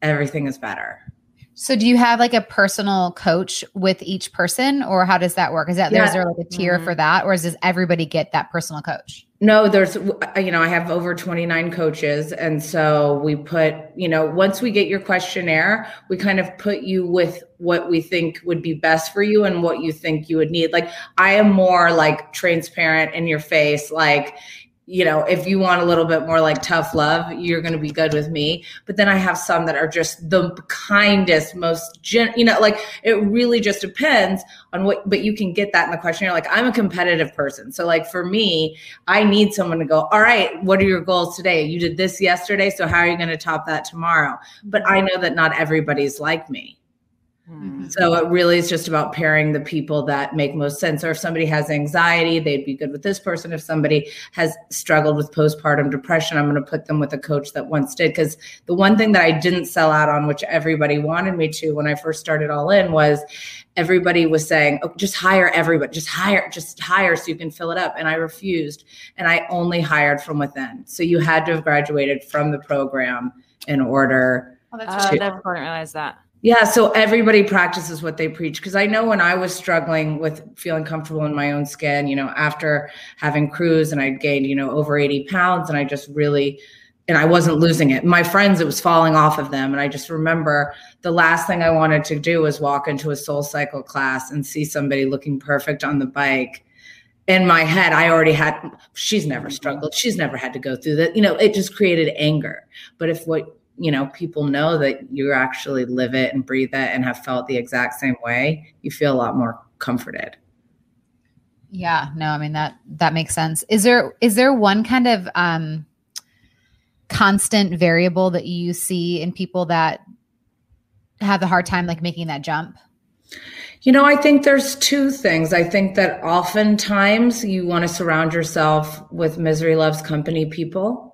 everything is better. So do you have like a personal coach with each person, or how does that work? Is that Yeah. is there like a tier Mhm. for that, or does everybody get that personal coach? No, there's, you know, I have over 29 coaches. And so we put, you know, once we get your questionnaire, we kind of put you with what we think would be best for you and what you think you would need. Like, I am more like transparent in your face, like, you know, if you want a little bit more like tough love, you're going to be good with me. But then I have some that are just the kindest, most, gen- you know, like it really just depends on what, but you can get that in the questionnaire. Like I'm a competitive person. So, like for me, I need someone to go, all right, what are your goals today? You did this yesterday. So, how are you going to top that tomorrow? But I know that not everybody's like me. Mm-hmm. So it really is just about pairing the people that make most sense. Or if somebody has anxiety, they'd be good with this person. If somebody has struggled with postpartum depression, I'm going to put them with a coach that once did. Because the one thing that I didn't sell out on, which everybody wanted me to when I first started all in, was everybody was saying, oh, just hire everybody, just hire, just hire so you can fill it up. And I refused. And I only hired from within. So you had to have graduated from the program in order. Oh, to- that's I didn't realize that. Yeah, so everybody practices what they preach. Because I know when I was struggling with feeling comfortable in my own skin, you know, after having Cruz and I'd gained, you know, over 80 pounds and I just really, and I wasn't losing it. My friends, it was falling off of them. And I just remember the last thing I wanted to do was walk into a SoulCycle class and see somebody looking perfect on the bike. In my head, I already had, she's never mm-hmm. struggled. She's never had to go through that. You know, it just created anger. But if what, you know people know that you actually live it and breathe it and have felt the exact same way you feel a lot more comforted Yeah, no, I mean that that makes sense. Is there is there one kind of um constant variable that you see in people that have a hard time like making that jump? you know i think there's two things i think that oftentimes you want to surround yourself with misery loves company people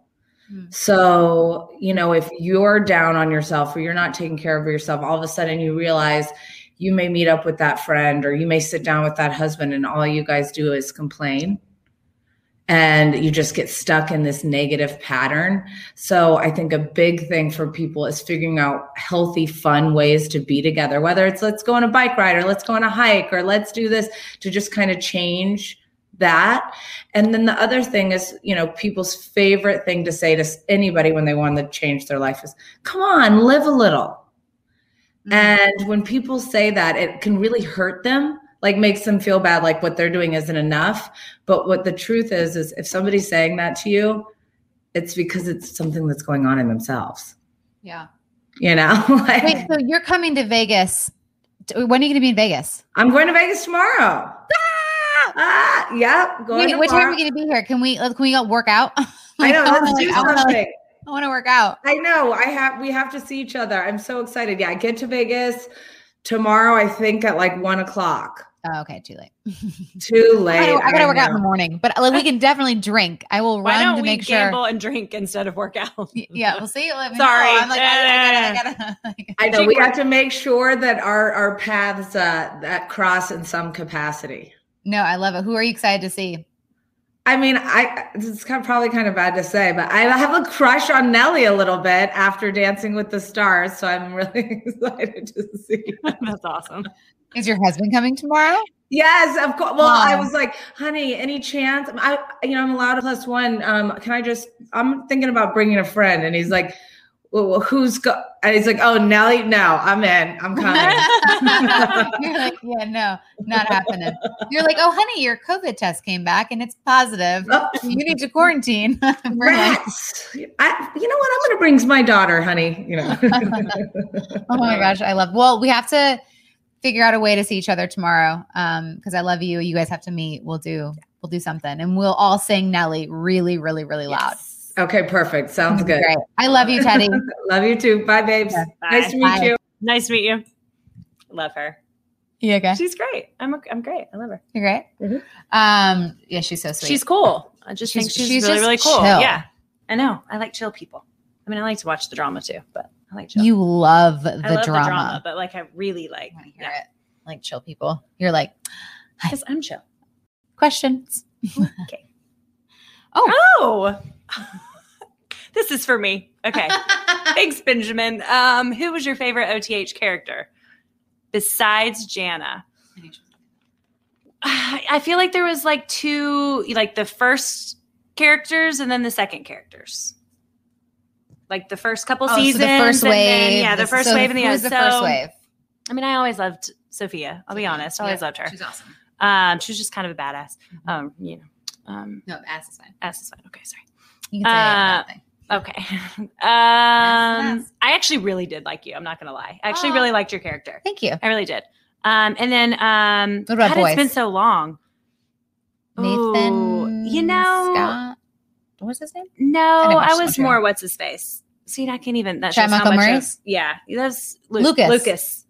Hmm. so you know if you're down on yourself or you're not taking care of yourself all of a sudden you realize you may meet up with that friend or you may sit down with that husband and all you guys do is complain and you just get stuck in this negative pattern. So I think a big thing for people is figuring out healthy, fun ways to be together, whether it's let's go on a bike ride or let's go on a hike or let's do this to just kind of change that. And then the other thing is, you know, people's favorite thing to say to anybody when they want to change their life is, come on, live a little. Mm-hmm. And when people say that, it can really hurt them, like makes them feel bad, like what they're doing isn't enough. But what the truth is, is if somebody's saying that to you, it's because it's something that's going on in themselves. Yeah. You know, (laughs) like, Wait, so you're coming to Vegas. When are you going to be in Vegas? I'm going to Vegas tomorrow. Ah, yeah, going Wait, what time are we going to be here? Can we can we go work out? (laughs) I know. Let's like, do I wanna, (laughs) something. I want to work out. I know. I have. We have to see each other. I'm so excited. Yeah, I get to Vegas tomorrow. I think at like one o'clock. Oh, okay, too late. (laughs) Too late. I, gotta- I gotta I work out in the morning, but like, we can definitely drink. I will Why run don't to we make sure. gamble and drink instead of work out? Yeah, we'll see. Let me know. Sorry. I'm like, I, I gotta, I gotta, I gotta- I know. We have to make sure that our our paths uh, that cross in some capacity. No, I love it. Who are you excited to see? I mean, I it's kind of, probably kind of bad to say, but I have a crush on Nelly a little bit after Dancing with the Stars, so I'm really (laughs) excited to see. (laughs) That's awesome. Is your husband coming tomorrow? Yes, of course. Well, I was like, honey, any chance? I, you know, I'm allowed a plus one. Um, can I just? I'm thinking about bringing a friend, and he's like, well, well, who's go? And he's like, oh, Nelly, no, I'm in. I'm coming. (laughs) (laughs) You're like, yeah, no, not happening. You're like, oh, honey, your COVID test came back and it's positive. Oh. You need to quarantine. (laughs) Rats. I, you know what? I'm gonna bring my daughter, honey. You know. oh my gosh, I love. Well, we have to figure out a way to see each other tomorrow. Um, because I love you. You guys have to meet. We'll do. We'll do something, and we'll all sing Nelly really, really, really loud. Okay, perfect. Sounds good. Great. I love you, Teddi. (laughs) Love you too. Bye, babes. Bye. Nice to meet Bye. you. Nice to meet you. Love her. You okay? She's great. I'm okay- I'm great. I love her. You're great. Mhm. Um, yeah, she's so sweet. She's cool. I just She's- think she's, she's really really cool. chill. Yeah, I know. I like chill people. I mean, I like to watch the drama too, but I like chill. you love the, I love drama. the drama, but like I really like I wanna hear it. Like chill people. You're like because I'm chill. questions. (laughs) Okay. (laughs) Oh, Oh, this is for me. Okay. (laughs) Thanks, Benjamin. Um, who was your favorite OTH character besides Jana? (sighs) I feel like there was like two, like the first characters and then the second characters. Like the first couple Oh, so seasons, the first and wave. then- yeah, the first so wave and the other. the first wave. I mean, I always loved Sophia. I'll be honest, I always loved her. She's awesome. Um, she was just kind of a badass. Mm-hmm. Um, you know. Um, No, ass is fine. ass is fine. Okay, sorry. You can say Uh, anything. Okay. (laughs) Um. I actually really did like you. I'm not gonna lie. I actually really liked your character. Thank you. I really did. Um, and then um, What about God, It's been so long. Nathan. Ooh, you know, Scott. What's his name? no, didn't I, was more what's his face. See, I can't even. That Chad shows how much. Of, yeah, that's Lu- Lucas. Lucas.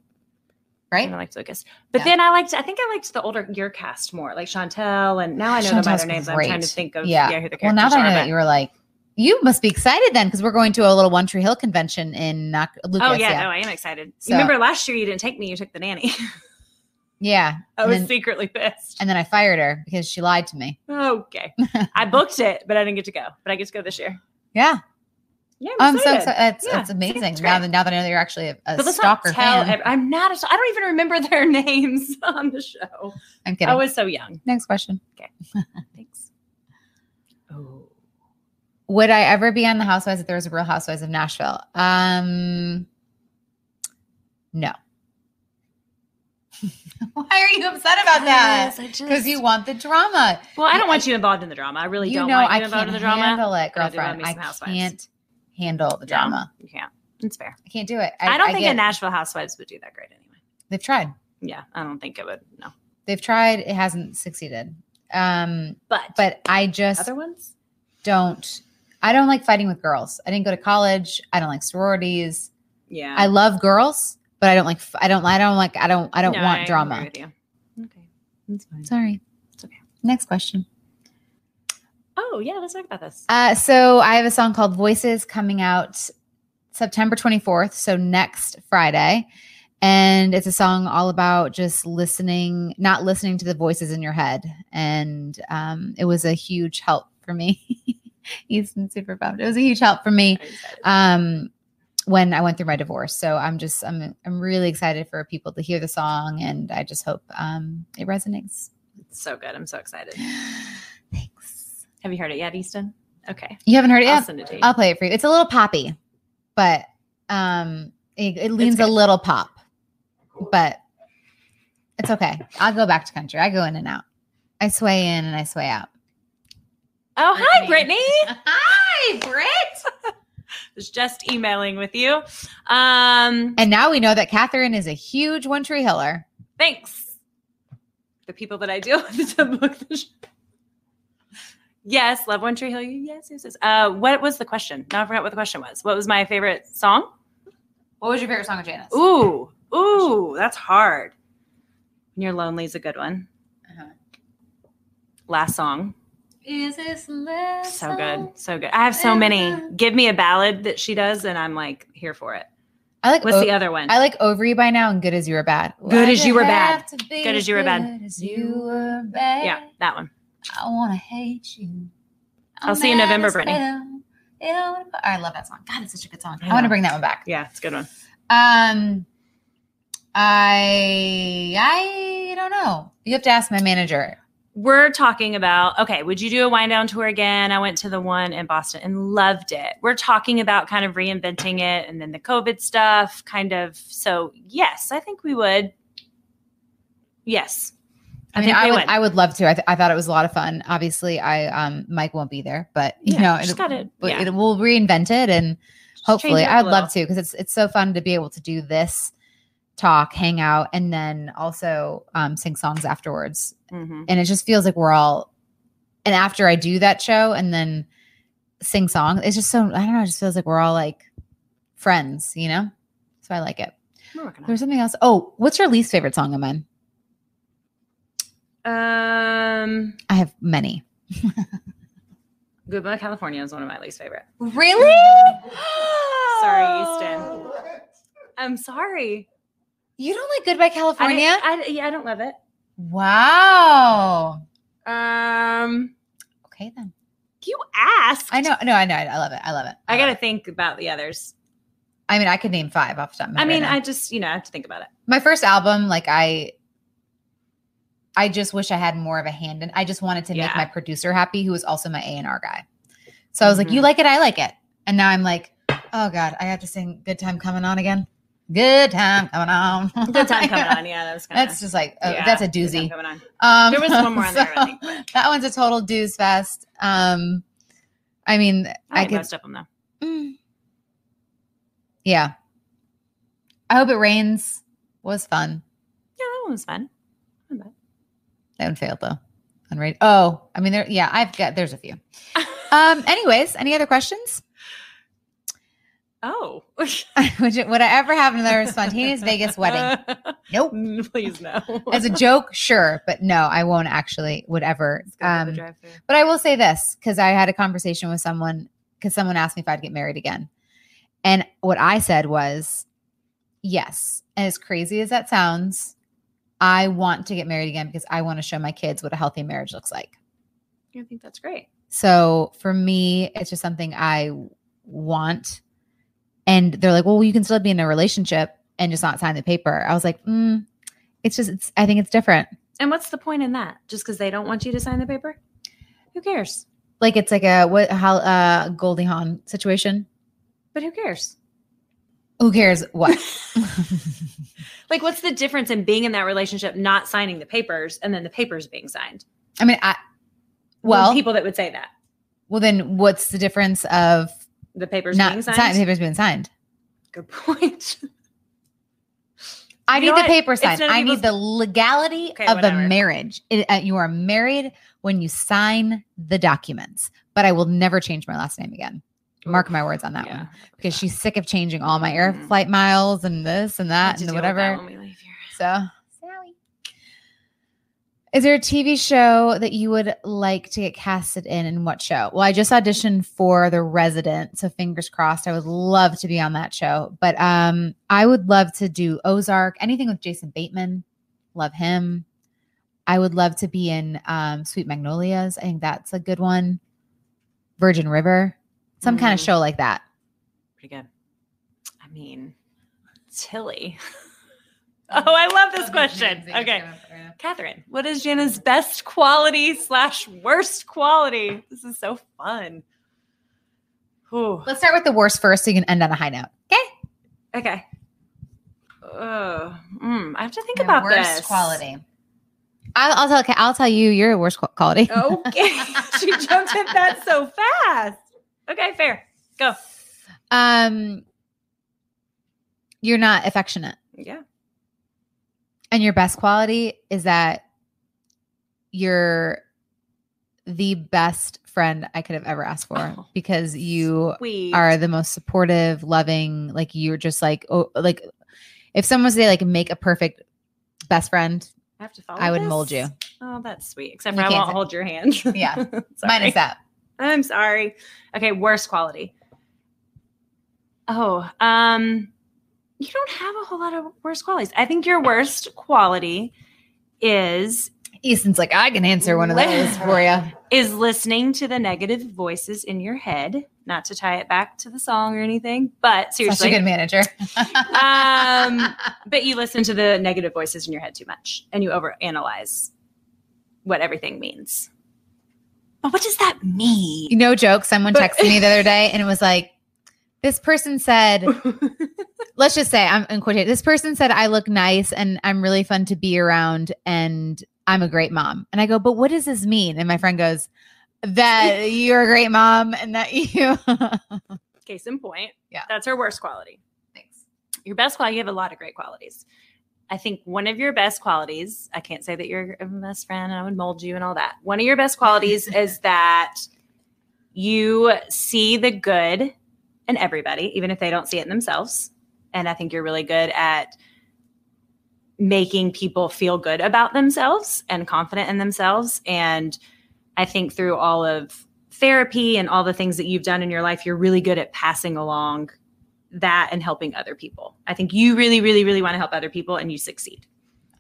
Right? I liked Lucas, but Yeah. then I liked. I think I liked the older your cast more, like Chantel, and now I know them by Chantel's their names. I'm trying to think of Yeah. yeah, who the Well, characters now that I know but- that you were like, you must be excited then because we're going to a little One Tree Hill convention in Knock- Lucas. oh yeah, no, I am excited. So- you remember last year you didn't take me, you took the nanny. (laughs) yeah. I and was then, secretly pissed. and then I fired her because she lied to me. Okay, (laughs) I booked it, but I didn't get to go. But I get to go this year. Yeah, Yeah, I'm so excited. That's, Yeah, that's amazing. Now that now that I know you're actually a, a stalker fan. ev- I'm not. A, I don't even remember (laughs) their names on the show. I'm kidding. I was so young. Next question. Okay. Thanks. Oh, Would I ever be on the Housewives if there was a Real Housewives of Nashville? Um, no. (laughs) Why are you upset about that? Yes, I Because you want the drama. Well, I don't want you involved in the drama. I really You don't know want you I involved in the drama. handle it, I girlfriend. me I can't handle the No, drama. you can't. It's fair. I can't do it. I, don't think get a. Nashville Housewives would do that great anyway. They've tried. Yeah, I don't think it would. No, They've tried. It hasn't succeeded. Um, but but I just other ones. don't. I don't like fighting with girls. I didn't go to college. I don't like sororities. Yeah, I love girls, but I don't like. I don't. I don't like. I don't. I don't No, want I drama. agree with you. Okay, that's fine. Sorry. It's okay. Next question. Oh yeah, let's talk about this. Uh, so I have a song called Voices coming out September 24th. So next Friday. And it's a song all about just listening, not listening to the voices in your head. And um, it was a huge help for me. (laughs) (laughs) He's been super bummed. It was a huge help for me Are you excited? um, when I went through my divorce. So I'm just, I'm, I'm really excited for people to hear the song. And I just hope um, it resonates. It's so good. I'm so excited. (sighs) Thanks. Have you heard it yet, Easton? Okay, You haven't heard it I'll yet? send it to you. I'll play it for you. It's a little poppy, but um, it, it leans a little pop, but it's okay. I'll go back to country. I go in and out. I sway in and I sway out. Oh, hi, Brittany. Brittany. (laughs) Hi, Britt. (laughs) was just emailing with you. Um, And now we know that Catherine is a huge One Tree Hiller. thanks. The people that I deal with (laughs) to book the show. Yes, love One Tree Hill. Yes, yes, yes. Uh, what was the question? Now I forgot what the question was. What was my favorite song? What was your favorite song of Janice? Ooh, ooh, that's hard. When you're lonely is a good one. Uh-huh. Last song, Is this last so good, so good. I have so many. Uh-huh. Give me a ballad that she does, and I'm like here for it. I like What's O- the other one? I like Over You by now and Good as You Were Bad. Good as Why'd You Were Bad. Good as You Were Bad. As you were bad. yeah, that one. I want to hate you. I'll see you in November, Brittany. hell. You know what about- I love that song. God, it's such a good song. I I, want to bring that one back. Yeah, it's a good one. Um, I I don't know. You have to ask my manager. We're talking about okay, would you do a Whine Down tour again? I went to the one in Boston and loved it. We're talking about kind of reinventing it and then the COVID stuff, kind of. So, yes, I think we would. Yes. I mean, I would, I would love to. I, th- I thought it was a lot of fun. Obviously, I um Mike won't be there, but you Yeah, know, it, gotta- yeah. it will reinvent it, and Just hopefully, change it up I would love to because it's it's so fun to be able to do this talk, hang out, and then also um, sing songs afterwards. Mhm. And it just feels like we're all. And after I do that show and then sing songs, it's just so I don't know. It just feels like we're all like friends, you know. So I like it. We're working on There's something else. Oh, what's your least favorite song of mine? Um, I have many. Goodbye California is one of my least favorite. Really? Sorry, Easton. I'm sorry. You don't like Goodbye California? didn't- I, yeah, I don't love it. wow. Um, Okay then. you asked. I know. No, I know. I love it. I love it. I love got to it. think about the others. I mean, I could name five off the top of my head. I mean, right. I just, you know, I have to think about it. my first album, like I, I just wish I had more of a hand in. I just wanted to make my producer happy, who was also my A and R guy. So I was like, Mhm. "You like it, I like it," and now I'm like, "Oh God, I have to sing "Good Time Coming On" again." Good time coming on. (laughs) Good time coming on. Yeah, that was kind That's just like oh, that's a doozy. coming on. Um, There was one more on there, I (laughs) think, but- that one's a total dooze fest. Um, I mean, I I could. most of them though. Mm. Yeah. I hope it rains. Was fun. Yeah, that one was fun. That one failed though. Unrated. Oh, I mean, there. Yeah, I've got. There's a few. (laughs) um. Anyways, any other questions? Oh, (laughs) (laughs) would, I ever have another spontaneous Vegas wedding? (laughs) Nope. Please no. As a joke, sure, but no, I won't actually. Would ever. Um, but I will say this because I had a conversation with someone because someone asked me if I'd get married again, and what I said was, yes. And as crazy as that sounds, I want to get married again because I want to show my kids what a healthy marriage looks like. I think that's great. So for me, it's just something I want. And they're like, well, you can still be in a relationship and just not sign the paper. I was like, mm, it's just, it's, I think it's different. And what's the point in that? Just because they don't want you to sign the paper? Who cares? Like it's like a what how uh Goldie Hawn situation. But who cares? Who cares what? (laughs) (laughs) Like, what's the difference in being in that relationship, not signing the papers, and then the papers being signed? I mean, I well, people that would say that well, then what's the difference of the papers not being sign- signed. papers being signed? Good point. I You need the what? paper signed. I need the legality Okay, of whatever. the marriage. It- uh, you are married when you sign the documents, but I will never change my last name again. Mark my words on that Yeah. one because she's sick of changing all my air Mhm. flight miles and this and that and that whatever. when we leave here. So. Is there a TV show that you would like to get casted in and what show? Well, I just auditioned for The Resident, so fingers crossed. I would love to be on that show. But um I would love to do Ozark, anything with Jason Bateman. Love him. I would love to be in um Sweet Magnolias. I think that's a good one. Virgin River. Some kind of Mm. show like that. Pretty good. I mean, Tilly. (laughs) oh, I love this question. Okay. Catherine, what is Jana's best quality slash worst quality? This is so fun. Ooh, Let's start with the worst first so you can end on a high note. Okay. okay. Uh, mm, I have to think Your about worst this. quality. I'll, I'll tell. I'll tell you your worst quality. Okay. (laughs) (laughs) she jumped at that so fast. Okay, fair. Go. Um, you're not affectionate, Yeah. And your best quality is that you're the best friend I could have ever asked for Oh, because you Sweet. are the most supportive, loving. Like you're just like oh, like if someone was to say like make a perfect best friend, I have to follow I would this? mold you. Oh, that's sweet. Except for I won't say- hold your hand. (laughs) Yeah. (laughs) Minus that. I'm sorry. Okay, worst quality. Oh, um, you don't have a whole lot of worst qualities. I think your worst quality is Easton's like I can answer one of those (laughs) for you. is listening to the negative voices in your head. Not to tie it back to the song or anything, but seriously, Such a good manager. um, (laughs) but you listen to the negative voices in your head too much, and you overanalyze what everything means. But what does that mean? no joke. Someone texted me the other day and it was like, this person said, (laughs) let's just say I'm in quotation. This person said I look nice and I'm really fun to be around and I'm a great mom. And I go, but what does this mean? And my friend goes, that (laughs) you're a great mom and that you (laughs) Case in point, Yeah. that's her worst quality. Thanks. Your best quality, you have a lot of great qualities. I think one of your best qualities, I can't say that you're a best friend and I would mold you and all that. One of your best qualities is that you see the good in everybody, even if they don't see it in themselves. And I think you're really good at making people feel good about themselves and confident in themselves. And I think through all of therapy and all the things that you've done in your life, you're really good at passing along that and helping other people. I think you really, really, really want to help other people and you succeed.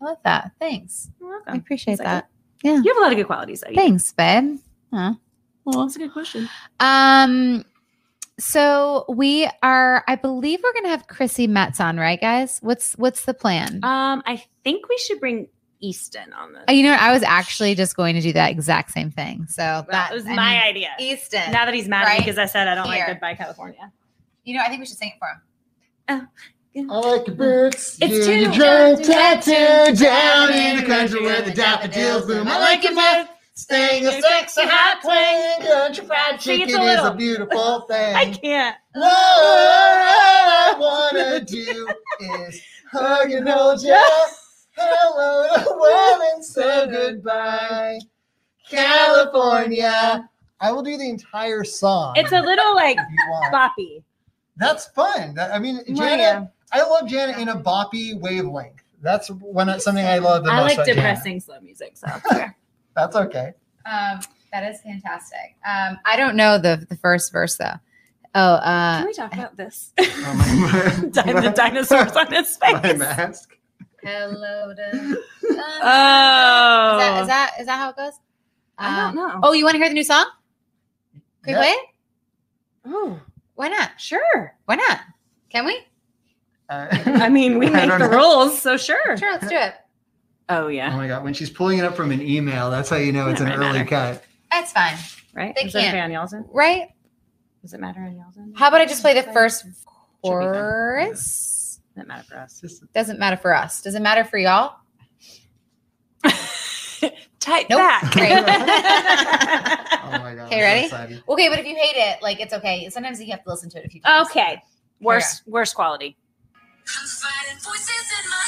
I love that. Thanks. You're I appreciate Is that. Yeah. You have a lot of good qualities. Though. Thanks, babe. Huh. Well, that's a good question. Um, so we are, I believe we're gonna have Chrissy Metz on, right, guys? What's what's the plan? Um, I think we should bring Easton on this. Uh, you know what? I was actually just going to do that exact same thing. So Well, that was I my mean, idea. Easton. Now that he's mad at me right because I said I don't here. like Goodbye California. you know, I think we should sing it for him. I like your boots. It's you, too your dark drunk to tattoo down in the country where the daffodils bloom. I like your mouth. Staying a sexy hot twang. Country fried chicken a is a beautiful (laughs) thing. I can't. All I wanna (laughs) do is hug and hold ya. Hello to the world and say goodbye, California. I will do the entire song. It's a little like you boppy. That's fun. That- I mean, Janet. I love Janet in a boppy wavelength. That's one something I love the I most. like about Janet. depressing slow music, so. (laughs) That's okay. Um, that is fantastic. Um, I don't know the the first verse though. Oh, uh, Can we talk about this? Oh, (laughs) my, Di- the (laughs) dinosaurs on his face. my mask. hello to. (laughs) Oh, Is that, is that is that how it goes? I don't Um, know. Oh, you want to hear the new song? Can we play it? Oh, Why not? sure. Why not? Can we? Uh, I mean, we I make the know. rules, so sure. Sure, let's do it. Oh yeah. Oh my god! When she's pulling it up from an email, that's how you know it's an might early matter. cut. That's fine, right. They Is that can't. okay on y'all's end? right? Does it matter on y'all's end? How about I just play the first Should be fine. chorus? Doesn't matter for us. Just Doesn't matter for us. Does it matter for y'all? (laughs) Type Nope. back. Great. (laughs) oh my god! Okay, I'm ready? excited. Okay, but if you hate it, like it's okay. Sometimes you have to listen to it a few times. okay. Worst worst quality. I'm fighting voices in my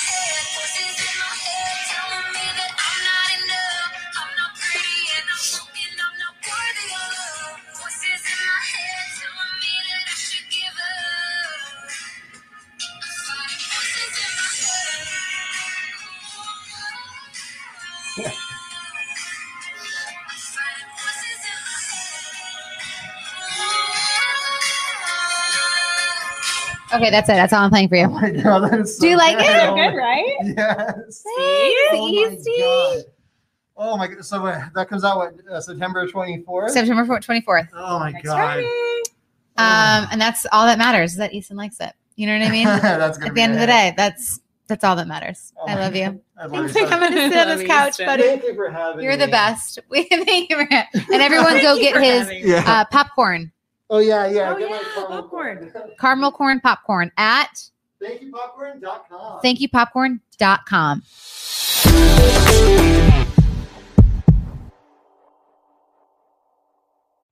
Okay, that's it. That's all I'm playing for (laughs) Oh you. my god! That is so Do you like it? good. So Oh good, my- right? Yes. (laughs) It's Oh my easy. god! Oh my god! So uh, that comes out what uh, September twenty fourth. September 24th. Oh my Next god! Friday. Um, and that's all that matters is that Easton likes it. You know what I mean? (laughs) That's gonna At the end of the day, that's that's all that matters. Oh I my love you. I love you for coming to sit on this couch, Easton. buddy. Thank you for having You're the best. We thank you for and everyone go get his Yeah. uh, popcorn, oh yeah, yeah. Oh, get my yeah, caramel popcorn. (laughs) caramel corn popcorn at ThankYouPopcorn.com. thankyoupopcorn.com.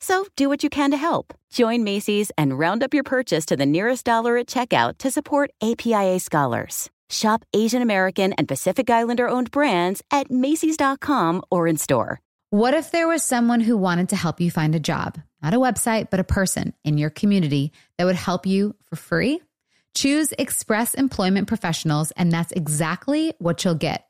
So do what you can to help. Join Macy's and round up your purchase to the nearest dollar at checkout to support APIA scholars. Shop Asian American and Pacific Islander owned brands at Macy's.com or in store. What if there was someone who wanted to help you find a job? Not a website, but a person in your community that would help you for free? Choose Express Employment Professionals, and that's exactly what you'll get.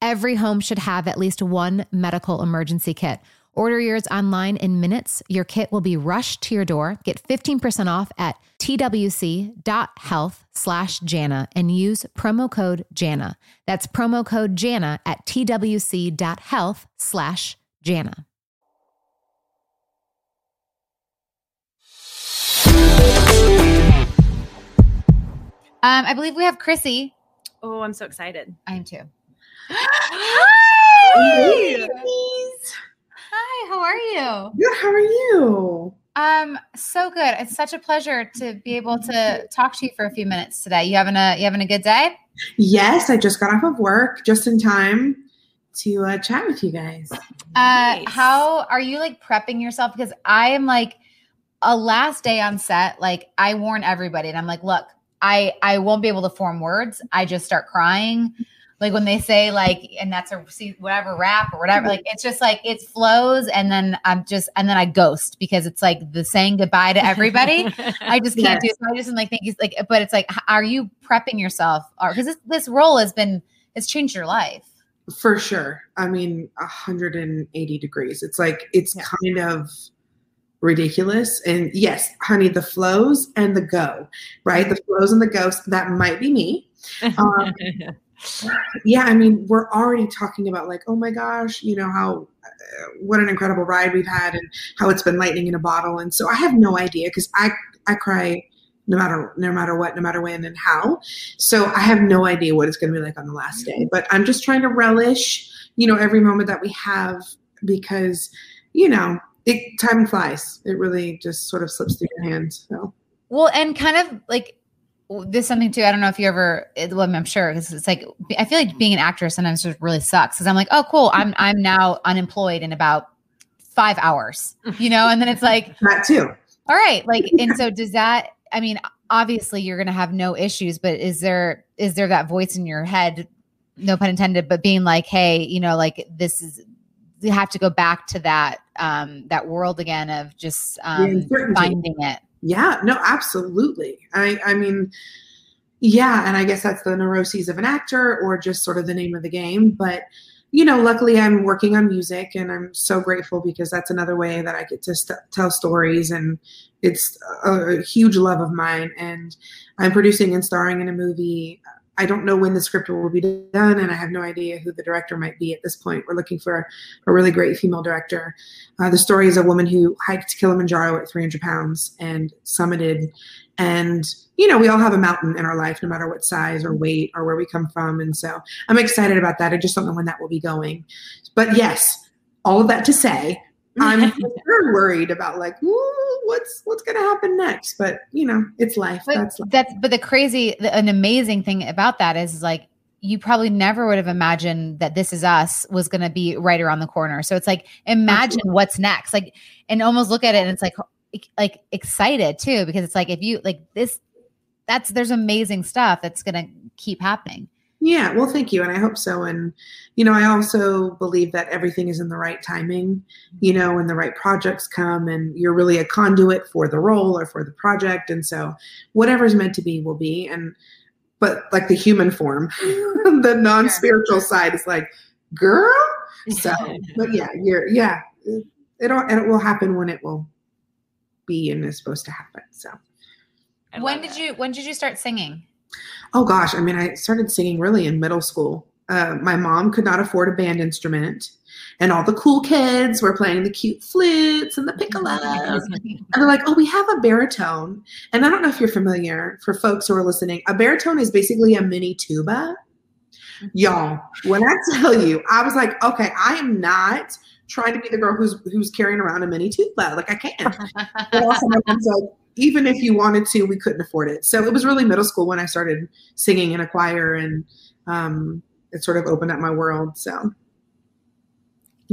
Every home should have at least one medical emergency kit. Order yours online in minutes. Your kit will be rushed to your door. Get 15% off at twc.health slash Jana and use promo code Jana. That's promo code Jana at twc.health slash Jana. Um, I believe we have Chrissy. Oh, I'm so excited. I am too. Hi. Hi, how are you? Good. How are you? Um, so good. It's such a pleasure to be able to talk to you for a few minutes today. You having a you having a good day? Yes, I just got off of work just in time to uh, chat with you guys. Uh, how are you like prepping yourself? Because I am like a last day on set. Like I warn everybody, and I'm like, look, I I won't be able to form words. I just start crying. Like when they say like, and that's a see whatever rap or whatever. Like it's just like it flows, and then I'm just and then I ghost because it's like the saying goodbye to everybody. I just (laughs) can't do it. So I just am like think it's like, but it's like, are you prepping yourself? Or because this this role has been it's changed your life. For sure. I mean, 180 degrees. It's like, it's kind of ridiculous. And yes, honey, the flows and the go, right? The flows and the ghosts that might be me. (laughs) Um, yeah, I mean, we're already talking about like, oh my gosh, you know, how, uh, what an incredible ride we've had and how it's been lightning in a bottle. And so I have no idea because I, I cry no matter no matter what, no matter when and how. So I have no idea what it's going to be like on the last day. But I'm just trying to relish, you know, every moment that we have because, you know, it time flies. It really just sort of slips through your hands. So Well, and kind of like this is something too. I don't know if you ever. it- Well, I'm sure because it's like I feel like being an actor sometimes just really sucks because I'm like, oh, cool. I'm I'm now unemployed in about five hours, you know, and then it's like (laughs) that too. All right, like, and so does that? I mean, obviously you're going to have no issues, but is there is there that voice in your head, no pun intended, but being like, hey, you know, like this is you have to go back to that um that world again of just um finding it. Yeah, no, absolutely. I I mean, yeah, and I guess that's the neuroses of an actor or just sort of the name of the game. But you know, luckily I'm working on music and I'm so grateful because that's another way that I get to st- tell stories and it's a, a huge love of mine and I'm producing and starring in a movie. I don't know when the script will be done and I have no idea who the director might be at this point. We're looking for a really great female director. Uh, the story is a woman who hiked Kilimanjaro at 300 pounds and summited. And, you know, we all have a mountain in our life, no matter what size or weight or where we come from. And so I'm excited about that. I just don't know when that will be going. But yes, all of that to say, I'm (laughs) very worried about like, ooh, what's what's going to happen next. But, you know, it's life. But That's life. that's but the crazy, the, an amazing thing about that is like you probably never would have imagined that this is us was going to be right around the corner. So it's like imagine what's next, like and almost look at it and it's like like excited too because it's like if you like this that's there's amazing stuff that's going to keep happening. Yeah, well, thank you, and I hope so. And you know, I also believe that everything is in the right timing. You know, when the right projects come, and you're really a conduit for the role or for the project, and so whatever's meant to be will be. And but like the human form, (laughs) the non-spiritual side is like, girl. So, (laughs) but yeah, you're yeah, it, it'll and it will happen when it will be and is supposed to happen. So. When did you when did you start singing? Oh gosh, I mean, I started singing really in middle school. Uh, my mom could not afford a band instrument, and all the cool kids were playing the cute flutes and the piccolos. (laughs) and they're like, "Oh, we have a baritone." And I don't know if you're familiar. For folks who are listening, a baritone is basically a mini tuba. Y'all, when I (laughs) tell you, I was like, "Okay, I am not." Trying to be the girl who's who's carrying around a mini tuba, like I can't. (laughs) But also, my mom's like, even if you wanted to, we couldn't afford it. So it was really middle school when I started singing in a choir, and um, it sort of opened up my world. So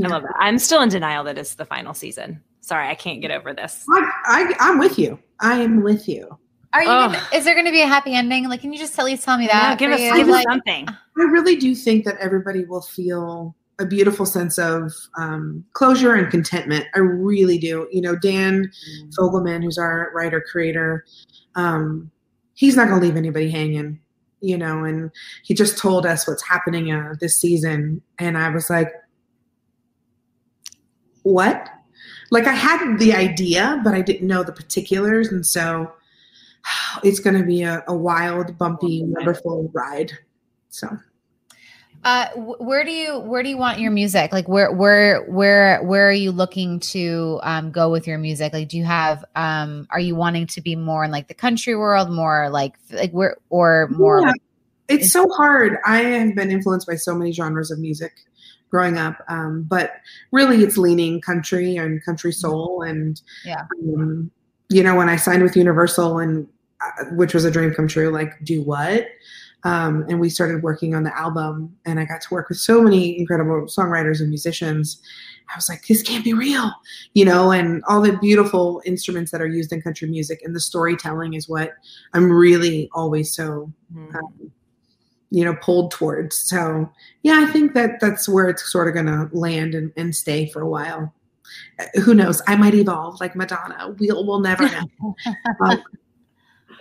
I love that. I'm still in denial that it's the final season. Sorry, I can't get over this. I, I, I'm with you. I am with you. Are you? Gonna, is there going to be a happy ending? Like, can you just at least tell me that? Yeah, give us, give us Like, something. I really do think that everybody will feel a beautiful sense of um, closure and contentment. I really do. You know, Dan Fogelman, who's our writer creator, um, he's not going to leave anybody hanging. You know, and he just told us what's happening uh, this season, and I was like, "What?" Like I had the idea, but I didn't know the particulars, and so (sighs) it's going to be a, a wild, bumpy, wonderful ride. So. Uh, where do you where do you want your music? Like, where where where where are you looking to um, go with your music? Like, do you have um, are you wanting to be more in like the country world, more like like where or more? Yeah. like- it's so hard. I have been influenced by so many genres of music growing up, um, but really it's leaning country and country soul. And Yeah. um, you know, when I signed with Universal, and uh, which was a dream come true, like do what? Um, and we started working on the album, and I got to work with so many incredible songwriters and musicians. I was like, this can't be real, you know, and all the beautiful instruments that are used in country music and the storytelling is what I'm really always so um, you know pulled towards. So yeah i think that that's where it's sort of going to land and, and stay for a while. Uh, who knows? I might evolve like madonna. We'll we'll never know. (laughs) Um,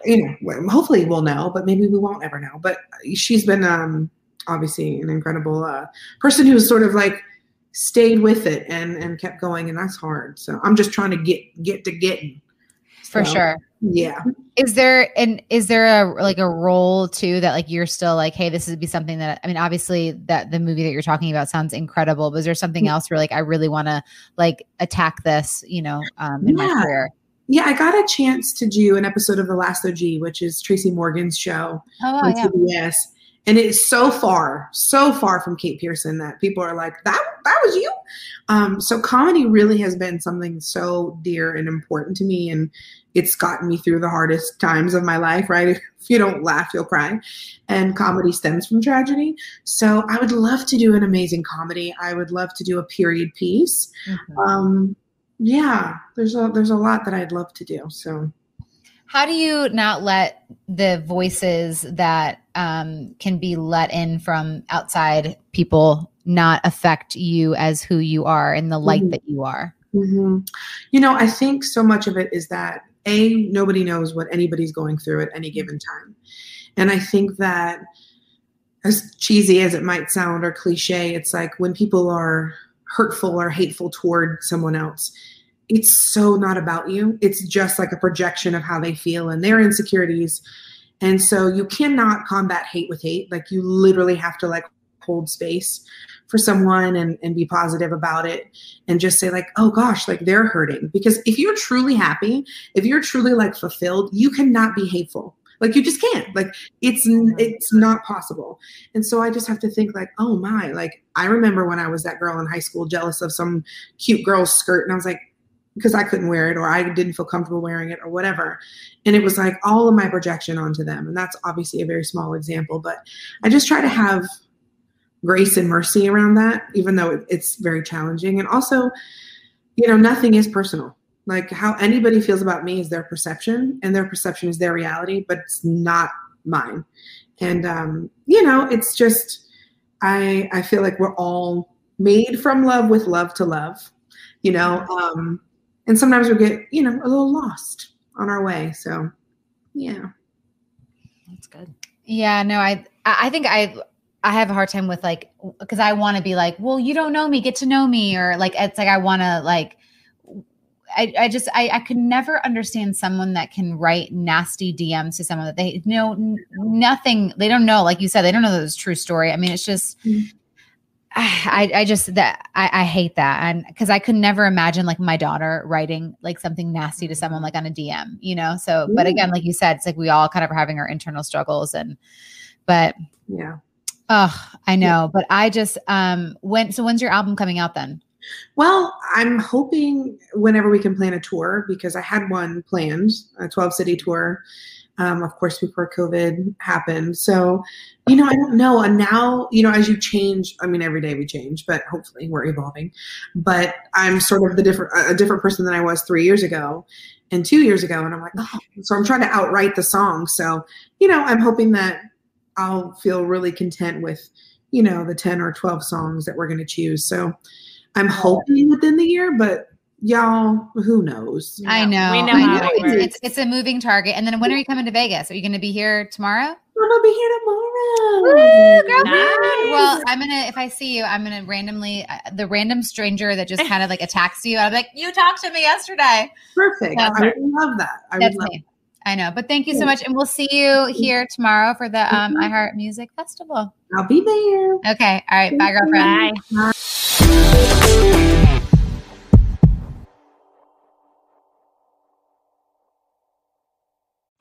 you know hopefully we'll know but maybe we won't ever know. But she's been um obviously an incredible uh person who's sort of like stayed with it and and kept going and that's hard. So i'm just trying to get get to getting. For So, sure. yeah. Is there and is there a like a role too that like you're still like, hey, this would be something that I mean, obviously that the movie that you're talking about sounds incredible, but is there something else where like I really want to like attack this, you know, um, in my career? Yeah, I got a chance to do an episode of The Last OG, which is Tracy Morgan's show Oh, on yeah. CBS. And it is so far, so far from Kate Pearson that people are like, that that was you. Um, so comedy really has been something so dear and important to me. And it's gotten me through the hardest times of my life, right? (laughs) If you don't laugh, you'll cry. And comedy stems from tragedy. So I would love to do an amazing comedy. I would love to do a period piece. Um, yeah, there's a there's a lot that I'd love to do. So How do you not let the voices that um, can be let in from outside people not affect you as who you are and the light Mhm. that you are? hmm You know, I think so much of it is that a nobody knows what anybody's going through at any given time, and I think that as cheesy as it might sound or cliche, it's like when people are hurtful or hateful toward someone else, it's so not about you. It's just like a projection of how they feel and their insecurities. And so you cannot combat hate with hate. Like you literally have to like hold space for someone and, and be positive about it and just say like oh gosh like they're hurting because if you're truly happy if you're truly like fulfilled you cannot be hateful like you just can't like it's it's not possible and so i just have to think like oh my like i remember when i was that girl in high school jealous of some cute girl's skirt and i was like because i couldn't wear it or i didn't feel comfortable wearing it or whatever and it was like all of my projection onto them and that's obviously a very small example but i just try to have grace and mercy around that even though it's very challenging and also you know nothing is personal Like how anybody feels about me is their perception, and their perception is their reality, but it's not mine. And um, you know, it's just I I feel like we're all made from love with love to love, you know. Um, and sometimes we get you know a little lost on our way. So yeah, That's good. Yeah, no, I I think I I have a hard time with like because I want to be like, well, you don't know me, get to know me, or like it's like I want to like. I, I just I, I could never understand someone that can write nasty DMs to someone that they know n- nothing they don't know like you said they don't know that it's true story I mean it's just mm-hmm. (sighs) I, I just that I, I hate that and because I could never imagine like my daughter writing like something nasty to someone like on a DM, you know. So, but again, like you said, it's like we all kind of are having our internal struggles and, but yeah. oh, I know. But I just um when so when's your album coming out then? Well, I'm hoping whenever we can plan a tour because I had one planned, a 12 city tour, um, of course, before COVID happened. So, you know, I don't know. And now, you know, as you change, I mean, every day we change, but hopefully we're evolving. But I'm sort of the different, a different person than I was three years ago and two years ago. And I'm like, oh, so I'm trying to outright the song. So, you know, I'm hoping that I'll feel really content with, you know, the 10 or 12 songs that we're going to choose. So, I'm hoping within the year, but y'all, who knows? I know. we know I know. It's, it's it's a moving target. And then when are you coming to Vegas? Are you going to be here tomorrow? I'm gonna be here tomorrow. Woo, girlfriend. Nice. Well, I'm gonna if I see you, I'm gonna randomly uh, the random stranger that just kind of like attacks you. I'm like, you talked to me yesterday. Perfect. Yeah. I would love that. I That's would love me. I know, but thank you so much, and we'll see you here tomorrow for the um, iHeart Music Festival. I'll be there. Okay, all right, bye, girlfriend. Bye.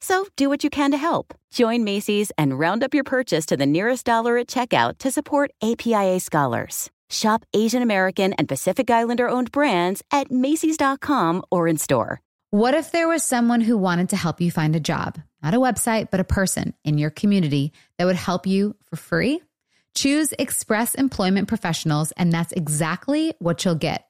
So do what you can to help. Join Macy's and round up your purchase to the nearest dollar at checkout to support APIA scholars. Shop Asian American and Pacific Islander owned brands at Macy's.com or in store. What if there was someone who wanted to help you find a job, not a website, but a person in your community that would help you for free? Choose Express Employment Professionals, and that's exactly what you'll get.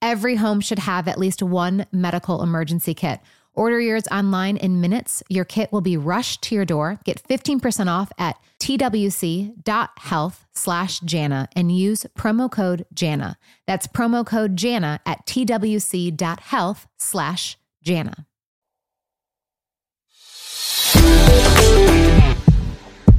Every home should have at least one medical emergency kit. Order yours online in minutes. Your kit will be rushed to your door. Get 15% off at twc.health slash Jana and use promo code Jana. That's promo code Jana at twc.health slash Jana.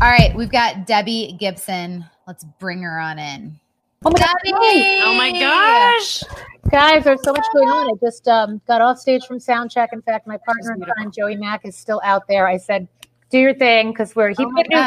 All right, we've got Debbie Gibson. Let's bring her on in. Oh my, Debbie! God. Oh my gosh. Guys, there's so much going on. I just um, got off stage from sound check. In fact, my partner in crime, Joey Mack, is still out there. I said, "Do your thing," because we're he Oh put new,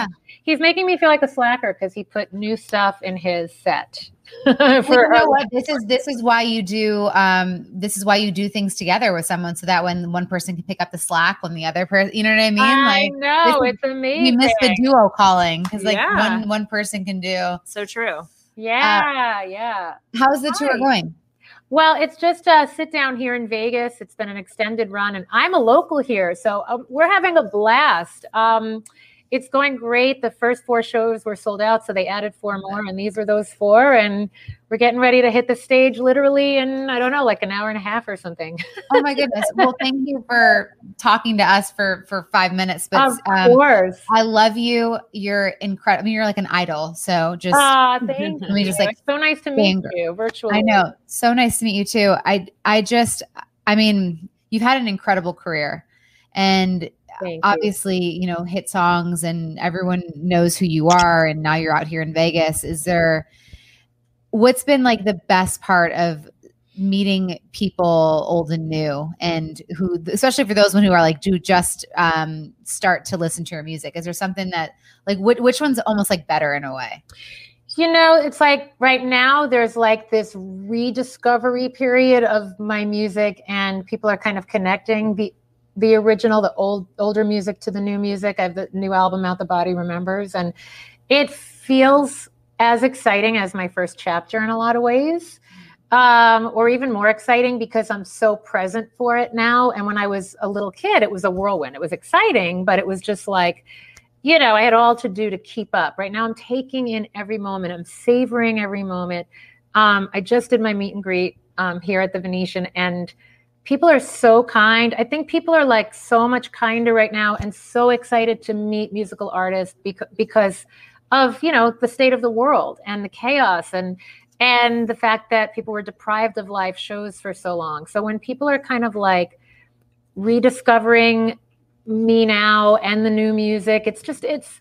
he's making me feel like a slacker because he put new stuff in his set. (laughs) Well, For you know what? This is this is why you do um this is why you do things together with someone so that when one person can pick up the slack when the other person you know what I mean? I know this it's amazing. we miss the duo calling because like Yeah. one one person can do. So true. Yeah, yeah. How's the tour going? Well, it's just a sit down here in Vegas. It's been an extended run, and I'm a local here, so um, we're having a blast. Um, it's going great. The first four shows were sold out, so they added four more, and these are those four. And we're getting ready to hit the stage literally in I don't know, like an hour and a half or something. Oh my goodness. (laughs) Well, thank you for talking to us for for five minutes. But of um, course. I love you. You're incredible. I mean, you're like an idol. So just Ah, (laughs) thank let me just like It's so nice to meet you virtually. I know. So nice to meet you too. I I just I mean, you've had an incredible career. And Thank you. obviously, you know, hit songs and everyone knows who you are and now you're out here in Vegas. Is there what's been like the best part of meeting people old and new and who especially for those one who are like do just um start to listen to your music is there something that like which, which one's almost like better in a way You know, it's like right now there's like this rediscovery period of my music and people are kind of connecting the the original, the old older music to the new music. I have the new album out, The Body Remembers, and it feels as exciting as my first chapter in a lot of ways. Um, or even more exciting because I'm so present for it now. And when I was a little kid, it was a whirlwind. It was exciting, but it was just like, you know, I had all to do to keep up. Right now, I'm taking in every moment. I'm savoring every moment. Um, I just did my meet and greet um, here at the Venetian, and people are so kind. I think people are like so much kinder right now, and so excited to meet musical artists because because of you know the state of the world and the chaos and and the fact that people were deprived of live shows for so long. So when people are kind of like rediscovering me now and the new music it's just it's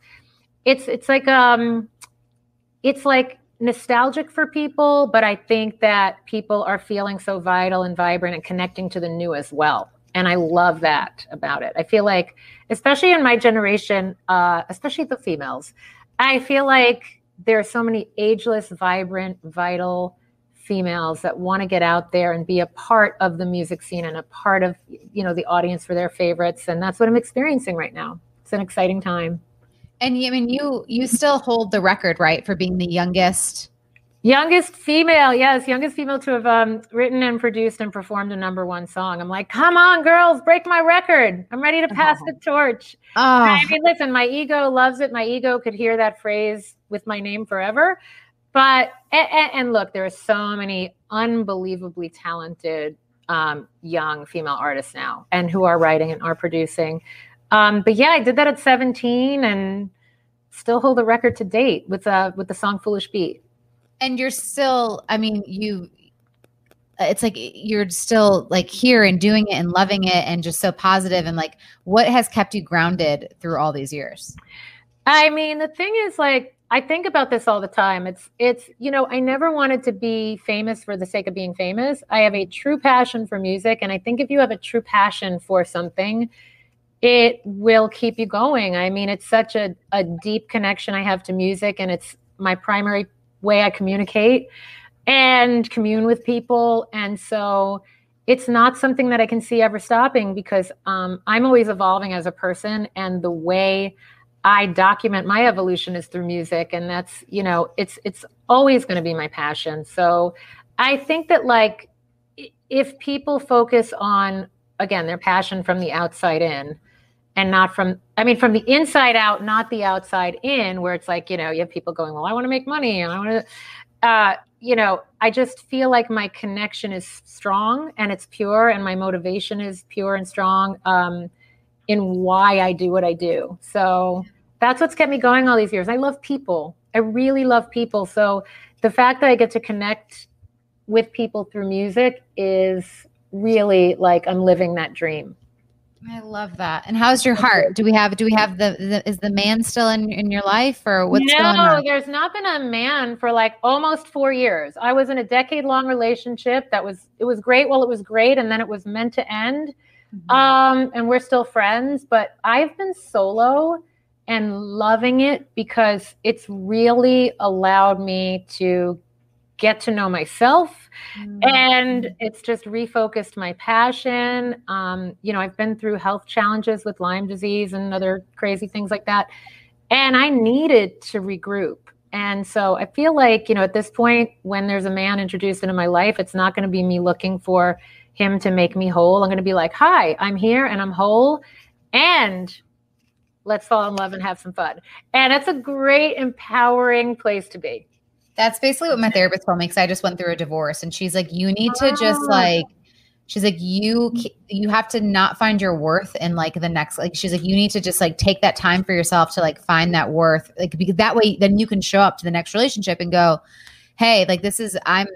it's it's like um it's like nostalgic for people but i think that people are feeling so vital and vibrant and connecting to the new as well. And i love that about it. I feel like especially in my generation uh especially the females i feel like there are so many ageless vibrant vital females that want to get out there and be a part of the music scene and a part of you know the audience for their favorites. And that's what i'm experiencing right now. It's an exciting time and i mean you you still hold the record right for being the youngest? Youngest female yes youngest female to have um, written and produced and performed a number one song. I'm like come on girls break my record. I'm ready to pass the torch. Oh. I mean listen my ego loves it. My ego could hear that phrase with my name forever. But and, and look there are so many unbelievably talented um, young female artists now and who are writing and are producing um, but yeah i did that at 17 and still hold the record to date with uh with the song foolish beat and you're still i mean you it's like you're still like here and doing it and loving it and just so positive and like what has kept you grounded through all these years I mean, the thing is like I think about this all the time. It's it's you know, I never wanted to be famous for the sake of being famous. I have a true passion for music and I think if you have a true passion for something, it will keep you going. I mean, it's such a, a deep connection I have to music and it's my primary way I communicate and commune with people. And so it's not something that I can see ever stopping because um, I'm always evolving as a person and the way I document my evolution is through music and that's you know it's it's always going to be my passion. So I think that like if people focus on again their passion from the outside in and not from I mean from the inside out not the outside in where it's like you know you have people going well I want to make money and I want to uh you know I just feel like my connection is strong and it's pure and my motivation is pure and strong um in why I do what I do. So that's what's kept me going all these years. I love people. I really love people. So the fact that I get to connect with people through music is really like I'm living that dream. I love that. And how's your heart? Do we have do we have the, the is the man still in in your life or what's no, going on? No, there's not been a man for like almost four years. I was in a decade long relationship that was it was great while it was great, and then it was meant to end. Um, and we're still friends, but I've been solo and loving it because it's really allowed me to get to know myself. And it's just refocused my passion. Um, you know i've been through health challenges with lyme disease and other crazy things like that. And i needed to regroup. And so i feel like you know at this point when there's a man introduced into my life it's not going to be me looking for him to make me whole. I'm going to be like hi i'm here and i'm whole. And let's fall in love and have some fun. And it's a great empowering place to be That's basically what my therapist told me because I just went through a divorce, and she's like, "You need to just Ah. like." She's like, you you have to not find your worth in like the next like. She's like, you need to just like take that time for yourself to like find that worth, like because that way then you can show up to the next relationship and go, hey, like this is I'm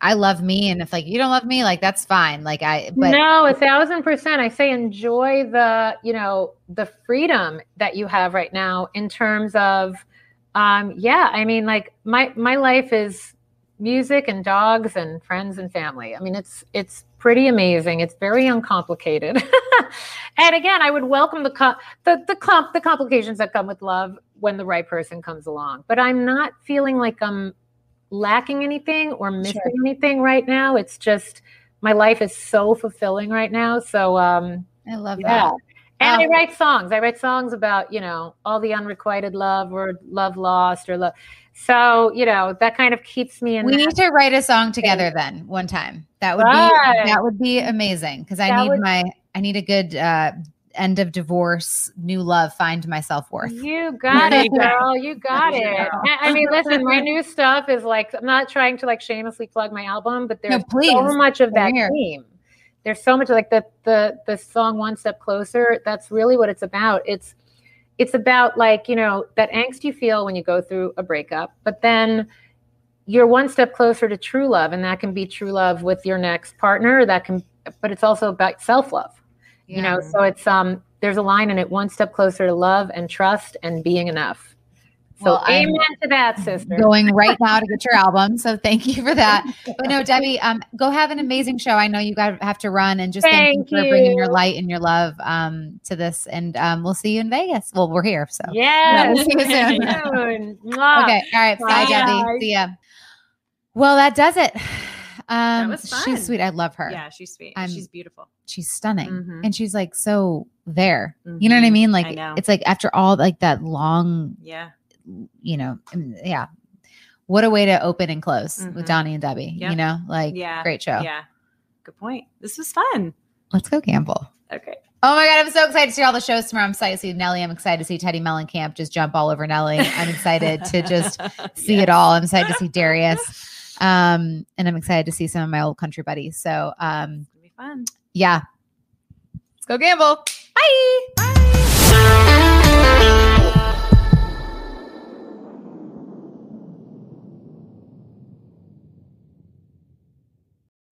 I love me, and if like you don't love me, like that's fine. Like I, but no, a thousand percent. I say enjoy the, you know, the freedom that you have right now in terms of, um, yeah. I mean, like my my life is music and dogs and friends and family. I mean, it's it's pretty amazing. It's very uncomplicated. (laughs) and again, I would welcome the co- the the comp the complications that come with love when the right person comes along. But I'm not feeling like I'm lacking anything or missing anything right now. It's just my life is so fulfilling right now. So um I love yeah. that. And I Um, write songs. I write songs about, you know, all the unrequited love or love lost or love. So, you know, that kind of keeps me in We need to write a song together then one time. That would Right. be that would be amazing because I That need would- my I need a good uh end of divorce, new love, find myself worth. You (laughs) got it, girl. You got it. I mean, listen, (laughs) my new stuff is like I'm not trying to like shamelessly plug my album, but there's please. so much of that theme. There's so much like the the the song One Step Closer. That's really what it's about. It's it's about like, you know, that angst you feel when you go through a breakup, but then you're one step closer to true love, and that can be true love with your next partner. That can, but it's also about self love. You know, so it's um there's a line in it, one step closer to love and trust and being enough. So Well, I'm amen to that, sister. Going right now to get your (laughs) album. So thank you for that. (laughs) But no, Debbie, um, go have an amazing show. I know you got have to run and just thank, Thank you for bringing your light and your love um to this. And um, we'll see you in Vegas. Well, we're here. So Yes. we'll see you soon. (laughs) Okay. All right. Bye, Bye. Debbie. See ya. Well, that does it. (sighs) Um, was fun. she's sweet. I love her. Yeah, she's sweet. I'm- she's beautiful. She's stunning, Mhm. and she's like so there. You know what I Mhm. mean? I Like know. it's like after all like that long, Yeah. You know, yeah. What a way to open and close Mhm. with Donny and Debbie. Yep. You know, like Yeah. great show. Yeah. Good point. This was fun. Let's go gamble. Okay. Oh my god, I'm so excited to see all the shows tomorrow. I'm excited to see Nelly. I'm excited to see Teddi Mellencamp just jump all over Nelly. I'm excited to just (laughs) see it all. I'm excited to see Darius. Um, and I'm excited to see some of my old country buddies. So um be fun. yeah. Let's go gamble. Bye.